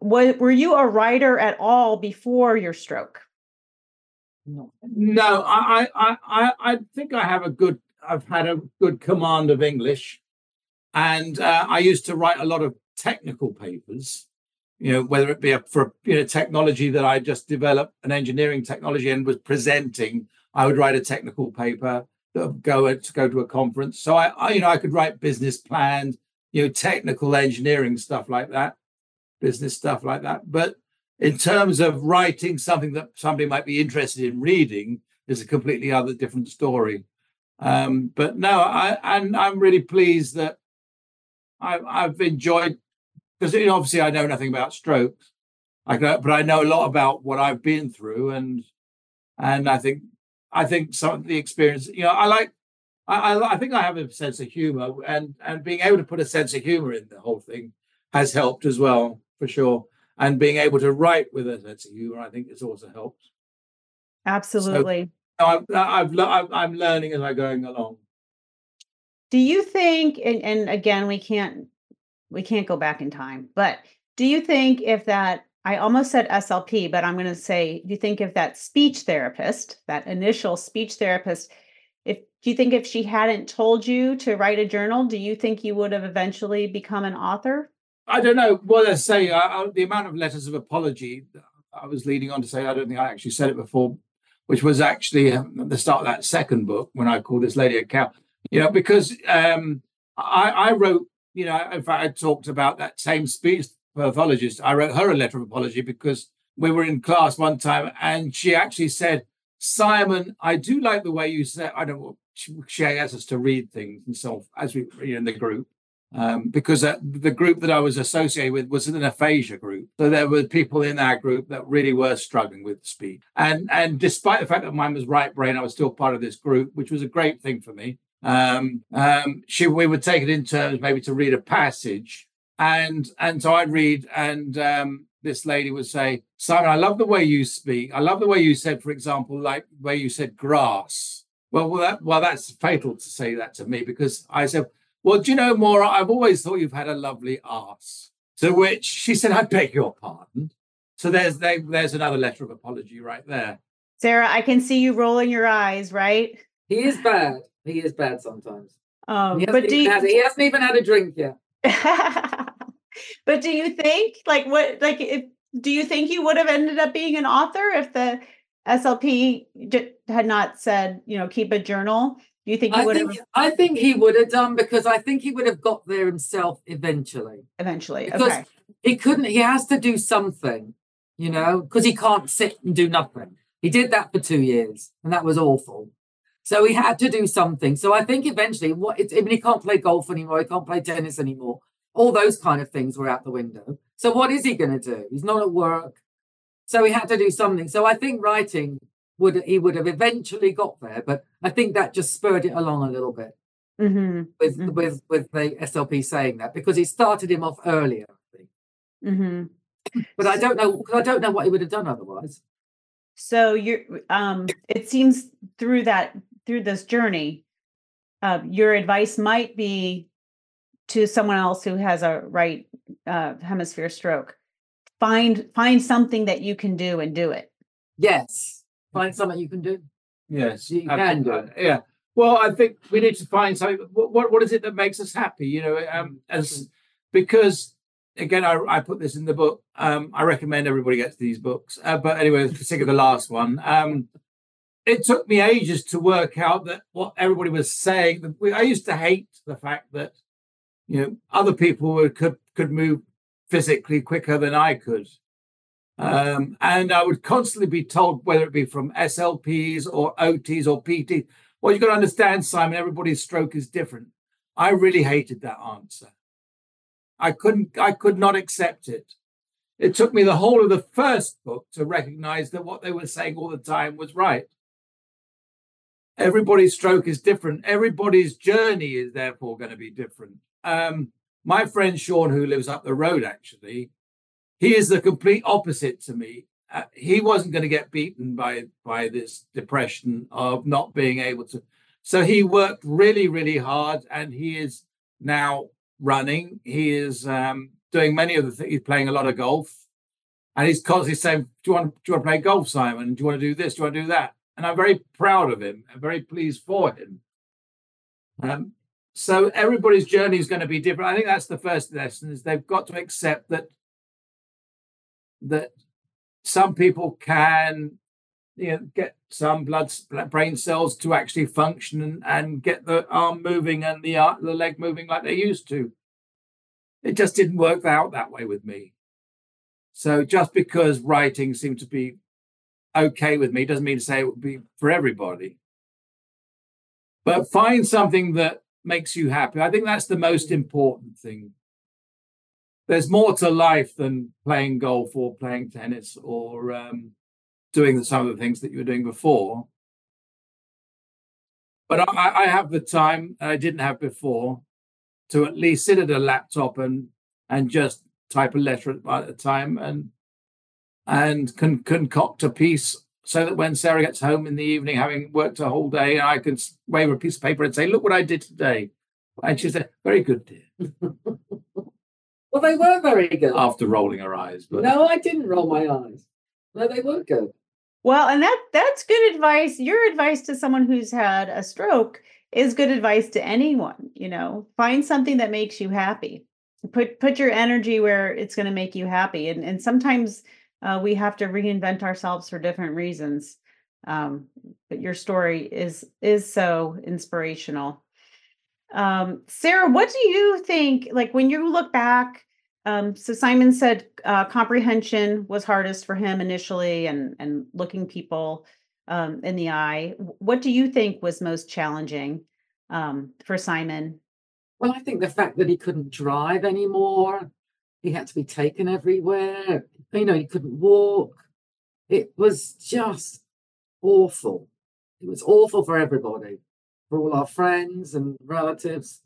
were you a writer at all before your stroke? No, no. I, I, I, I think I have a good. I've had a good command of English, and uh, I used to write a lot of technical papers. You know, whether it be a, for you know technology that I just developed, an engineering technology, and was presenting, I would write a technical paper that would go to go to a conference. So I, I, you know, I could write business plans, you know, technical engineering stuff like that, business stuff like that. But in terms of writing something that somebody might be interested in reading, is a completely other different story. Um, but no, I and I'm really pleased that I, I've enjoyed because you know, obviously I know nothing about strokes, I can, but I know a lot about what I've been through, and and I think I think some of the experience, you know, I like, I, I, I think I have a sense of humor, and and being able to put a sense of humor in the whole thing has helped as well, for sure. And being able to write with a sense of humor, I think, has also helped. Absolutely. So, I've, I've, I've, I'm learning as I'm going along. Do you think, and, and again, we can't we can't go back in time, but do you think if that I almost said SLP, but I'm going to say, do you think if that speech therapist, that initial speech therapist, if do you think if she hadn't told you to write a journal, do you think you would have eventually become an author? I don't know what I say. I, I, the amount of letters of apology I was leading on to say, I don't think I actually said it before, which was actually um, the start of that second book when I called this lady a cow. You know, because um, I, I wrote, you know, in fact, I talked about that same speech pathologist. I wrote her a letter of apology because we were in class one time and she actually said, Simon, I do like the way you said, I don't know, she, asked us to read things and so as we know, in the group. Um, because uh, the group that I was associated with was an aphasia group. So there were people in our group that really were struggling with speech. And and despite the fact that mine was right brain, I was still part of this group, which was a great thing for me. Um, um, she, we would take it in terms maybe to read a passage. And and so I'd read, and um, this lady would say, Simon, I love the way you speak. I love the way you said, for example, like the way you said grass. Well, well, that, well, that's fatal to say that to me because I said, well, do you know, Maura, I've always thought you've had a lovely ass. To which she said, I beg your pardon. So there's they, there's another letter of apology right there. Sarah, I can see you rolling your eyes, right? He is bad. He is bad sometimes. Um, he, but do you, had, he hasn't even had a drink yet. but do you think, like, what, like, if do you think you would have ended up being an author if the SLP had not said, you know, keep a journal? Do you think he I would think, have? I think he would have done because I think he would have got there himself eventually. Eventually, because okay. he couldn't. He has to do something, you know, because he can't sit and do nothing. He did that for two years, and that was awful. So he had to do something. So I think eventually, what it's, I mean, he can't play golf anymore. He can't play tennis anymore. All those kind of things were out the window. So what is he going to do? He's not at work. So he had to do something. So I think writing would he would have eventually got there, but I think that just spurred it along a little bit mm-hmm. with mm-hmm. with with the SLP saying that because it started him off earlier. I think. Mm-hmm. But I don't know. I don't know what he would have done otherwise. So you're. Um, it seems through that through this journey, uh, your advice might be to someone else who has a right uh, hemisphere stroke find find something that you can do and do it. Yes find something you can do. Yes you can do It. yeah. Well i think we need to find something what, what is it that makes us happy you know um as because again i, I put this in the book um i recommend everybody gets these books uh, but anyway particularly the last one um it took me ages to work out that what everybody was saying i used to hate the fact that you know other people could could move physically quicker than I could. Um, and I would constantly be told, whether it be from SLPs or OTs or PT, well, you've got to understand, Simon, everybody's stroke is different. I really hated that answer. I couldn't, I could not accept it. It took me the whole of the first book to recognize that what they were saying all the time was right. Everybody's stroke is different. Everybody's journey is therefore going to be different. Um, my friend Sean, who lives up the road, actually, he is the complete opposite to me. Uh, he wasn't going to get beaten by by this depression of not being able to. So he worked really, really hard, and he is now running. He is um, doing many of the things. He's playing a lot of golf, and he's constantly saying, "Do you want? Do you want to play golf, Simon? Do you want to do this? Do you want to do that?" And I'm very proud of him. I'm very pleased for him. Um, so everybody's journey is going to be different. I think that's the first lesson is they've got to accept that that some people can you know get some blood brain cells to actually function and, and get the arm moving and the uh, the leg moving like they used to. It just didn't work out that way with me. So just because writing seemed to be okay with me doesn't mean to say it would be for everybody. But find something that makes you happy. I think that's the most important thing. There's more to life than playing golf or playing tennis or um, doing some of the things that you were doing before. But I, I have the time I didn't have before to at least sit at a laptop and and just type a letter at a time and and con- concoct a piece so that when Sarah gets home in the evening, having worked a whole day, I can wave a piece of paper and say, "Look what I did today," and she said, "Very good, dear." well, they were very good. After rolling her eyes, but no, I didn't roll my eyes. No, they were good. Well, and that that's good advice. Your advice to someone who's had a stroke is good advice to anyone. You know, find something that makes you happy. put put your energy where it's going to make you happy and and sometimes uh, we have to reinvent ourselves for different reasons um, but your story is is so inspirational. Um, sarah what do you think like when you look back um, so simon said uh, comprehension was hardest for him initially and and looking people um, in the eye. What do you think was most challenging um, for simon? Well, I think the fact that he couldn't drive anymore, he had to be taken everywhere, you know, he couldn't walk. It was just awful. It was awful for everybody, for all our friends and relatives.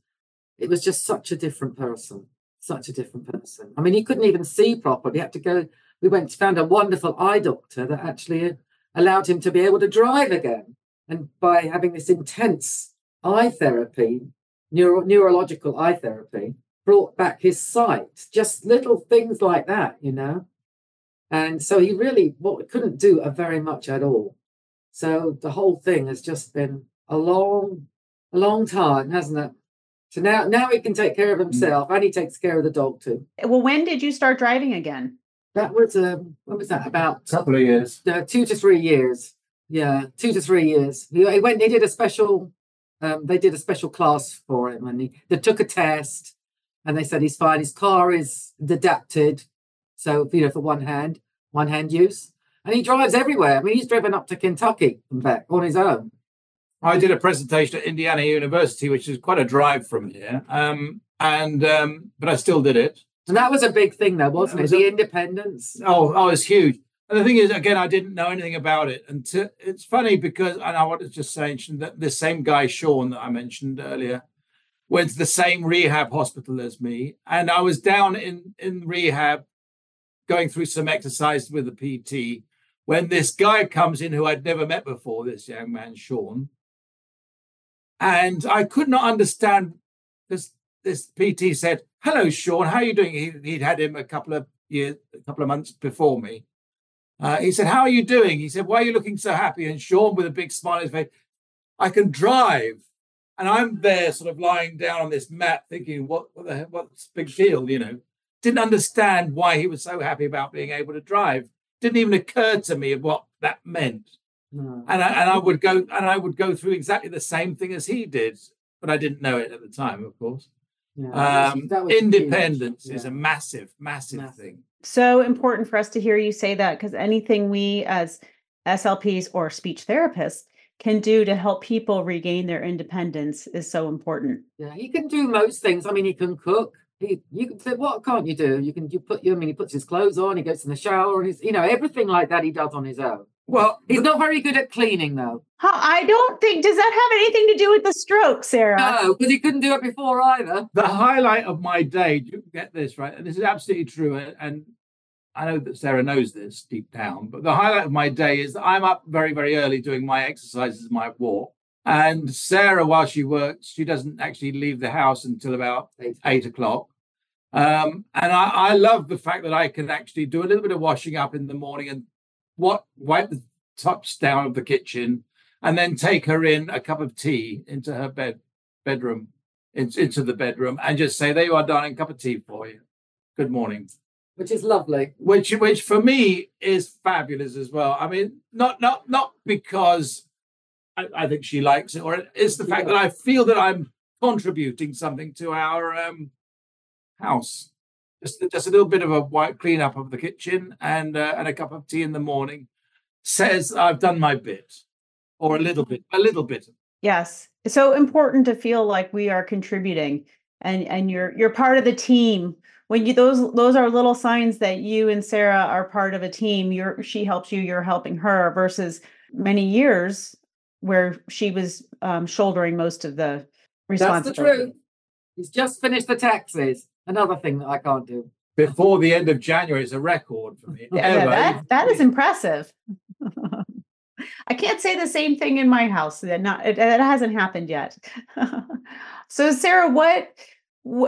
It was just such a different person, such a different person. I mean, he couldn't even see properly. He had to go. We went to found a wonderful eye doctor that actually uh, allowed him to be able to drive again. And by having this intense eye therapy, neuro- neurological eye therapy, brought back his sight. Just little things like that, you know. And so he really what couldn't do a very much at all. So the whole thing has just been a long, a long time, hasn't it? So now, now he can take care of mm. himself, and he takes care of the dog too. Well, when did you start driving again? That was um, what was that about? A couple of years. Uh, two to three years. Yeah, two to three years. He, he went. They did a special um, they did a special class for him and he, they took a test and they said he's fine. His car is adapted. So, you know, for one hand, one hand use. And he drives everywhere. I mean, he's driven up to Kentucky and back on his own. I did a presentation at Indiana University, which is quite a drive from here. Um, and um, but I still did it. And that was a big thing, though, wasn't it? The independence. Oh, oh, it's huge. And the thing is, again, I didn't know anything about it. And to, it's funny because, and I want to just say that the same guy, Sean, that I mentioned earlier, went to the same rehab hospital as me. And I was down in, in rehab going through some exercise with the PT when this guy comes in who I'd never met before, this young man, Sean. And I could not understand this. This PT said, Hello, Sean, how are you doing? He, he'd had him a couple of years, a couple of months before me. Uh, he said, How are you doing? He said, Why are you looking so happy? And Sean, with a big smile on his face, I can drive. And I'm there, sort of lying down on this mat, thinking, What, what the heck, what's the big deal? You know, didn't understand why he was so happy about being able to drive. Didn't even occur to me of what that meant. No. And, I, and I would go and I would go through exactly the same thing as he did, but I didn't know it at the time, of course. Yeah, that was, um, that was independence yeah. is a massive, massive, massive, thing so important for us to hear you say that because anything we as SLPs or speech therapists can do to help people regain their independence is so important. Yeah, he can do most things. I mean, he can cook. He, you can say, what can't you do? You can you put you. I mean, he puts his clothes on. He goes in the shower, and he's you know everything like that he does on his own. Well, he's not very good at cleaning though. I don't think does that have anything to do with the stroke, Sarah? No, because he couldn't do it before either. The highlight of my day, you get this right, and this is absolutely true, and I know that Sarah knows this deep down, but the highlight of my day is that I'm up very, very early doing my exercises, my walk. And Sarah, while she works, she doesn't actually leave the house until about eight, eight o'clock. Um, and I, I, love the fact that I can actually do a little bit of washing up in the morning and what wipe the tops down of the kitchen and then take her in a cup of tea into her bed bedroom, in, into the bedroom, and just say, There you are, darling, cup of tea for you. Good morning which is lovely. Which, which for me is fabulous as well. I mean, not not not because I, I think she likes it, or it's the fact that I feel that I'm contributing something to our um, house. Just, just a little bit of a white cleanup of the kitchen and uh, and a cup of tea in the morning says I've done my bit, or a little bit, a little bit. Yes, it's so important to feel like we are contributing, and and you're you're part of the team when you those those are little signs that you and Sarah are part of a team. You're she helps you, you're helping her. Versus many years where she was um, shouldering most of the responsibility. That's the truth. He's just finished the taxes. Another thing that I can't do. Before the end of January is a record for me. yeah, that, that is impressive. I can't say the same thing in my house. That not it, it hasn't happened yet. so, Sarah, what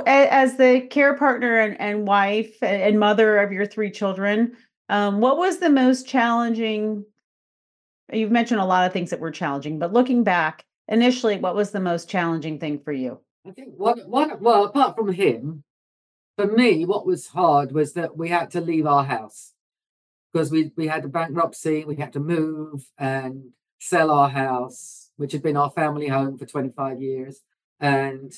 as the care partner and, and wife and mother of your three children, um, what was the most challenging? You've mentioned a lot of things that were challenging, but looking back, initially, what was the most challenging thing for you? I think one, one, well, apart from him, for me, what was hard was that we had to leave our house because we, we had a bankruptcy, we had to move and sell our house, which had been our family home for 25 years, and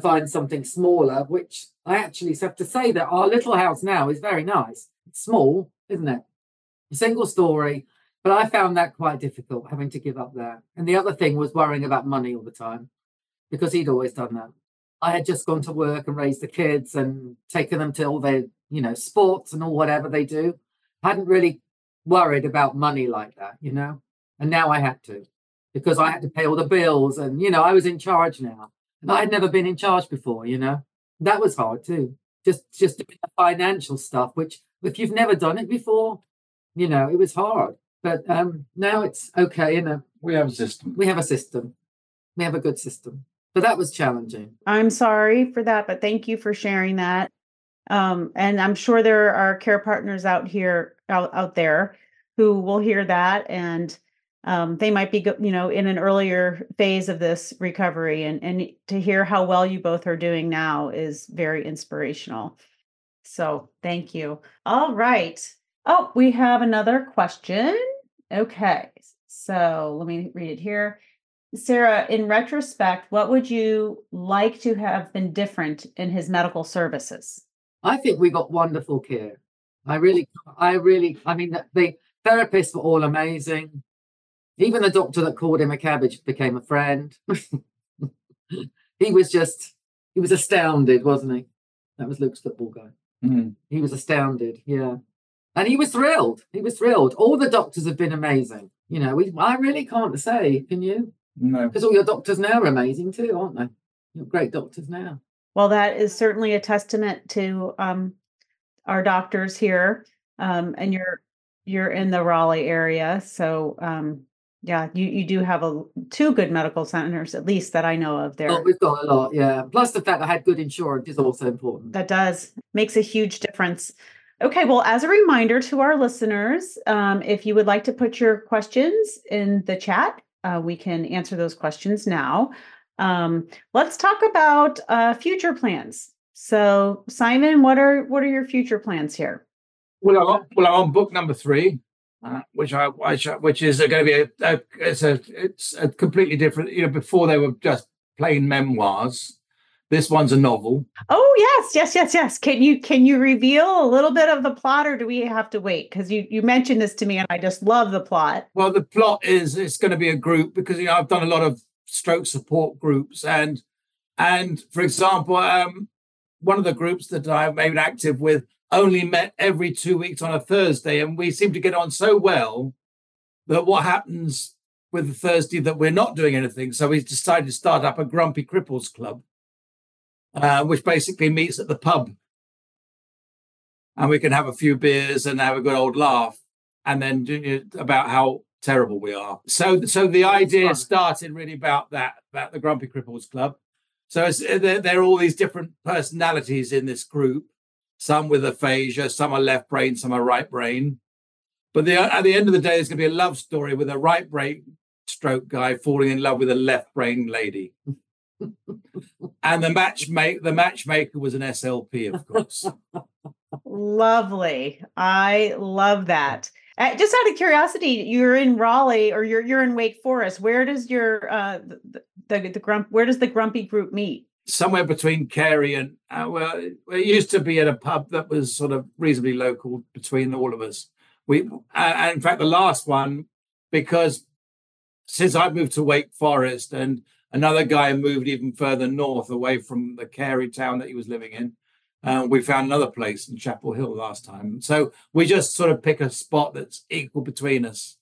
find something smaller, which I actually have to say that our little house now is very nice. It's small, isn't it? A single story, but I found that quite difficult having to give up that. And the other thing was worrying about money all the time because he'd always done that. I had just gone to work and raised the kids and taken them to all their, you know, sports and all whatever they do. I hadn't really worried about money like that, you know. And now I had to because I had to pay all the bills and you know, I was in charge now. And I had never been in charge before, you know. That was hard too. Just just the financial stuff, which if you've never done it before, you know, it was hard. But um now it's okay, you know. We have a system. We have a system. We have a good system. But that was challenging. I'm sorry for that, but thank you for sharing that. Um, and I'm sure there are care partners out here out, out there who will hear that and um, they might be you know in an earlier phase of this recovery and and to hear how well you both are doing now is very inspirational. So thank you. All right. Oh we have another question. Okay so let me read it here Sarah, in retrospect, what would you like to have been different in his medical services? I think we got wonderful care. I really, I really, I mean, the therapists were all amazing. Even the doctor that called him a cabbage became a friend. he was just, he was astounded, wasn't he? That was Luke's football guy. Mm. He was astounded, yeah. And he was thrilled. He was thrilled. All the doctors have been amazing. You know, we, I really can't say, can you? No. Because all your doctors now are amazing too, aren't they? You're great doctors now. Well, that is certainly a testament to um, our doctors here. Um, and you're you're in the Raleigh area, so um, yeah, you you do have a two good medical centers at least that I know of there. Oh, we've got a lot, yeah. Plus the fact I had good insurance is also important. That does makes a huge difference. Okay, well, as a reminder to our listeners, um, if you would like to put your questions in the chat, uh, we can answer those questions now. Um, let's talk about uh, future plans. So, Simon, what are what are your future plans here? Well, I'm, well, I'm on book number three, uh, which I which, which is going to be a, a, it's a it's a completely different. You know, before they were just plain memoirs. This one's a novel. Oh yes, yes, yes, yes. Can you can you reveal a little bit of the plot, or do we have to wait? Because you you mentioned this to me, and I just love the plot. Well, the plot is it's going to be a group because you know I've done a lot of stroke support groups, and and for example, um, one of the groups that I've been active with only met every two weeks on a Thursday, and we seem to get on so well that what happens with the Thursday that we're not doing anything, so we decided to start up a Grumpy Cripples Club uh, which basically meets at the pub. And we can have a few beers and have a good old laugh and then do, about how terrible we are. So, so the idea started really about that, about the Grumpy Cripples Club. So it's, uh, there, there, are all these different personalities in this group. Some with aphasia, some are left brain, some are right brain. But the, at the end of the day, there's going to be a love story with a right brain stroke guy falling in love with a left brain lady and the match make the matchmaker was an SLP, of course. Lovely. I love that. Uh, just out of curiosity, you're in Raleigh or you're you're in Wake Forest. Where does your uh the the, the grump where does the grumpy group meet? Somewhere between Cary and uh, well, it used to be at a pub that was sort of reasonably local between all of us. We uh, in fact the last one because since I moved to Wake Forest and Another guy moved even further north, away from the Cary town that he was living in. Uh, we found another place in Chapel Hill last time. So we just sort of pick a spot that's equal between us.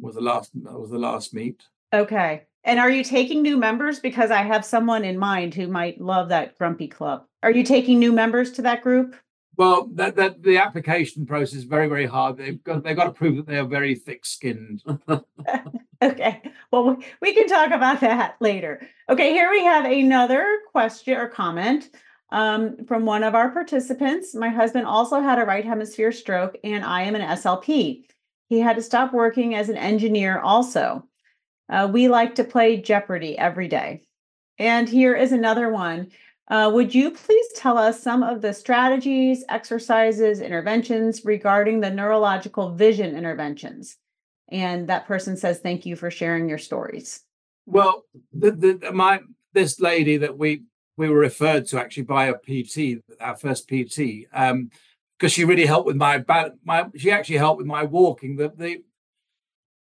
Was the last was the last meet. Okay. And are you taking new members? Because I have someone in mind who might love that grumpy club. Are you taking new members to that group? Well, that, that the application process is very, very hard. They've got they've got to prove that they are very thick-skinned. okay. Well, we can talk about that later. Okay, here we have another question or comment um, from one of our participants. My husband also had a right hemisphere stroke, and I am an SLP. He had to stop working as an engineer also. Uh, we like to play Jeopardy every day. And here is another one Uh, would you please tell us some of the strategies, exercises, interventions regarding the neurological vision interventions? And that person says, "Thank you for sharing your stories." Well, the, the, my this lady that we we were referred to actually by a PT, our first PT, um, because she really helped with my my. She actually helped with my walking. The the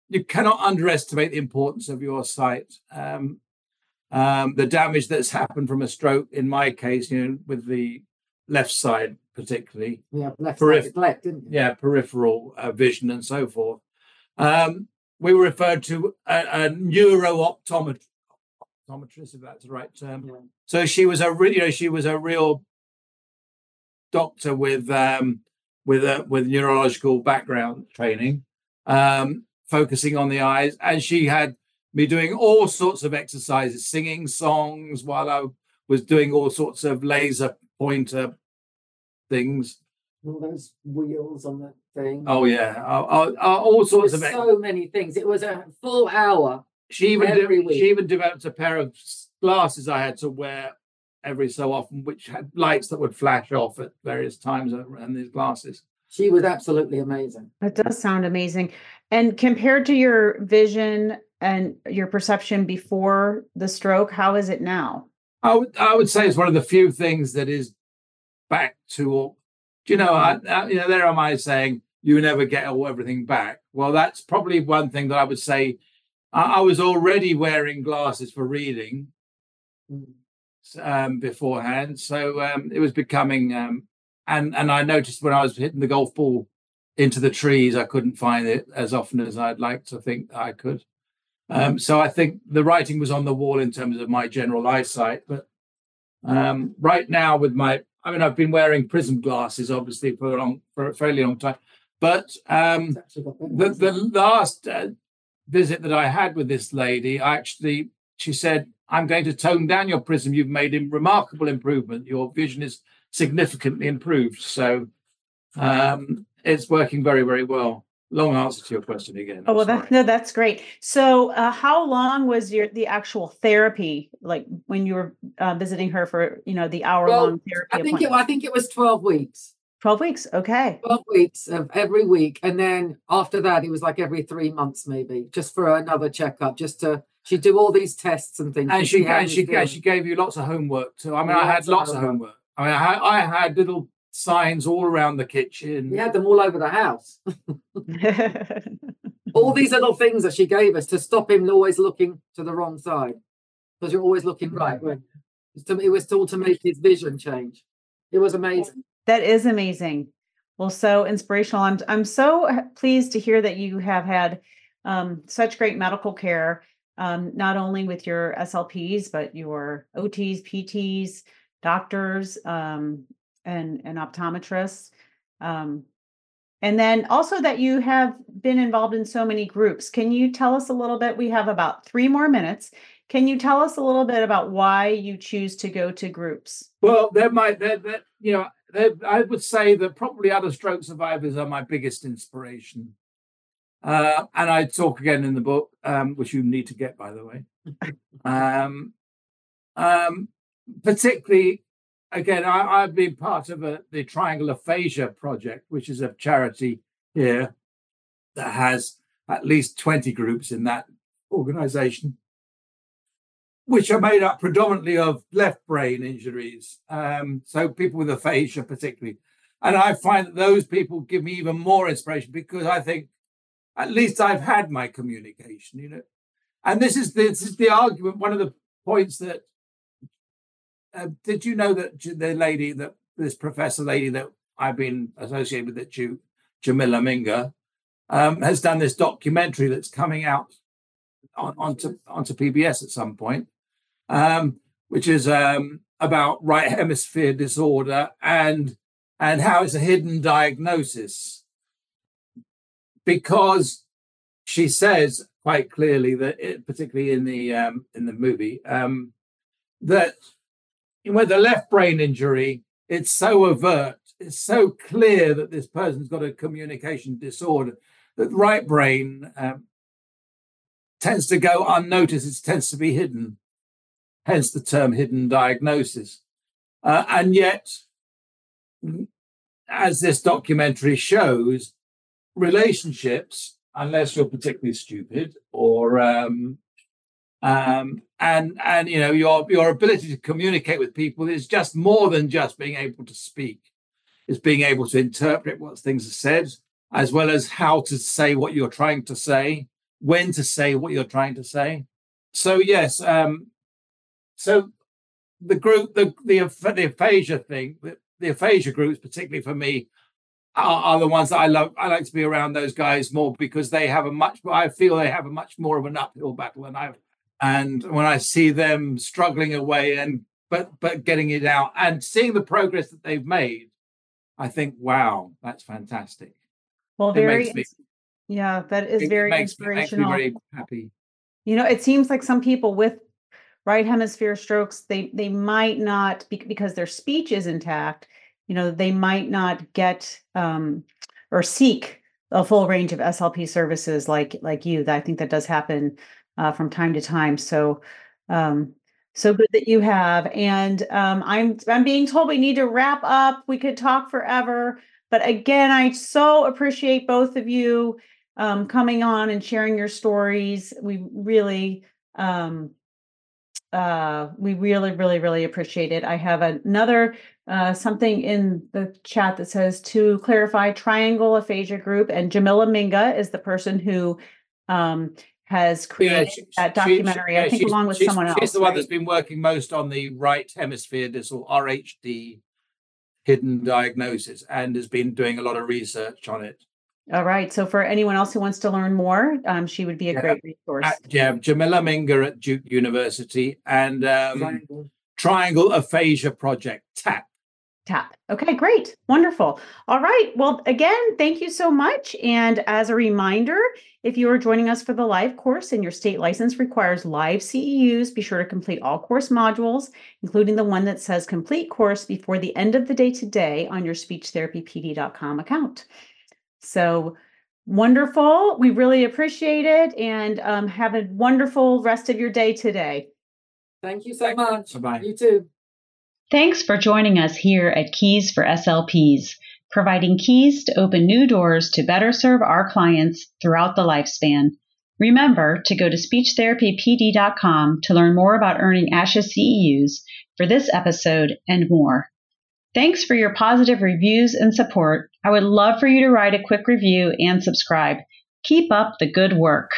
you cannot underestimate the importance of your sight. Um, um, the damage that's happened from a stroke, in my case, you know, with the left side particularly. Yeah, left side left, didn't you? Yeah, peripheral uh, vision and so forth. Um, we were referred to a, a neuro optometrist, if that's the right term. Yeah. So she was a real, you know, she was a real doctor with um, with a with neurological background training, um, focusing on the eyes, and she had me doing all sorts of exercises, singing songs while I was doing all sorts of laser pointer things. All those wheels on the thing. Oh yeah, uh, uh, all sorts of so many things. It was a full hour. She even every de- she even developed a pair of glasses I had to wear every so often, which had lights that would flash off at various times and these glasses. She was absolutely amazing. That does sound amazing. And compared to your vision and your perception before the stroke, how is it now? I would I would say it's one of the few things that is back to. You know? I, I, you know, there am I saying you never get all everything back. Well, that's probably one thing that I would say. I, I was already wearing glasses for reading um, beforehand, so um, it was becoming. Um, and and I noticed when I was hitting the golf ball into the trees, I couldn't find it as often as I'd like to think I could. Um, so I think the writing was on the wall in terms of my general eyesight. But um, right now, with my, I mean, I've been wearing prism glasses obviously for a long, for a fairly long time. But um, the the last uh, visit that I had with this lady, I actually, she said, "I'm going to tone down your prism. You've made a remarkable improvement. Your vision is significantly improved." So um, it's working very, very well long answer to your question again. Oh well, that, no, that's great. So, uh, how long was your the actual therapy? Like when you were uh, visiting her for you know the hour well, long therapy? I think it, I think it was twelve weeks. Twelve weeks, okay. Twelve weeks of every week, and then after that, it was like every three months, maybe, just for another checkup, just to she'd do all these tests and things. And she and she, she gave you lots of homework too. I mean, I had lots of homework. homework. I mean, I, I had little signs all around the kitchen. We had them all over the house. all these little things that she gave us to stop him always looking to the wrong side. Because you're always looking right. It was all to make his vision change. It was amazing. That is amazing. Well, so inspirational. I'm I'm so pleased to hear that you have had um, such great medical care, um, not only with your SLPs but your OTs, PTs, doctors, um, and and optometrists um, and then also that you have been involved in so many groups. Can you tell us a little bit? We have about three more minutes. Can you tell us a little bit about why you choose to go to groups? Well that might that that you know that, i would say that probably other stroke survivors are my biggest inspiration. Uh, and I talk again in the book, um, which you need to get, by the way. um, um, particularly again, I, have been part of a, the Triangle Aphasia project, which is a charity here that has at least 20 groups in that organization, which are made up predominantly of left brain injuries. Um, so people with aphasia, particularly. And I find that those people give me even more inspiration because I think at least I've had my communication, you know. And this is the, this is the argument, one of the points that uh, did you know that the lady that this professor lady that I've been associated with, that Ju, Jamila Minga, um, has done this documentary that's coming out on, onto onto PBS at some point, um, which is um, about right hemisphere disorder and and how it's a hidden diagnosis. Because she says quite clearly that it, particularly in the um, in the movie um, that with a left brain injury, it's so overt, it's so clear that this person's got a communication disorder that right brain um, tends to go unnoticed, it tends to be hidden, hence the term hidden diagnosis. Uh, and yet, as this documentary shows, relationships, unless you're particularly stupid or um, um, and and you know your your ability to communicate with people is just more than just being able to speak. It's being able to interpret what things are said, as well as how to say what you're trying to say, when to say what you're trying to say. So yes, um, so the group, the the the aphasia thing, the, the aphasia groups, particularly for me, are, the ones that I love. I like to be around those guys more because they have a much. I feel they have a much more of an uphill battle than I've. And when I see them struggling away and but but getting it out and seeing the progress that they've made, I think, wow, that's fantastic. Well, it very. Me, yeah, that is very makes inspirational. Makes me very happy. You know, it seems like some people with right hemisphere strokes they they might not because their speech is intact you know they might not get um, or seek a full range of slp services like like you i think that does happen uh, from time to time so um, so good that you have and um, i'm i'm being told we need to wrap up we could talk forever but again i so appreciate both of you um, coming on and sharing your stories we really um, uh, we really, really, really appreciate it. I have another uh, something in the chat that says to clarify Triangle Aphasia Group, and Jamila Minga is the person who um, has created yeah, she, that documentary. She, yeah, I think along with someone else. She's the right? one that's been working most on the right hemisphere or RHD hidden diagnosis and has been doing a lot of research on it. All right. So for anyone else who wants to learn more, um, she would be a yeah. great resource. At, yeah, Jamila Minga at Duke University and um, Triangle. Triangle Aphasia Project, TAP. TAP. Okay, great. Wonderful. All right. Well, again, thank you so much. And as a reminder, if you are joining us for the live course and your state license requires live CEUs, be sure to complete all course modules, including the one that says complete course before the end of the day today on your speechtherapypd.com account. So wonderful. We really appreciate it and um, have a wonderful rest of your day today. Thank you so much. Bye-bye. You too. Thanks for joining us here at Keys for SLPs, providing keys to open new doors to better serve our clients throughout the lifespan. Remember to go to speechtherapypd.com to learn more about earning ASHA CEUs for this episode and more. Thanks for your positive reviews and support. I would love for you to write a quick review and subscribe. Keep up the good work.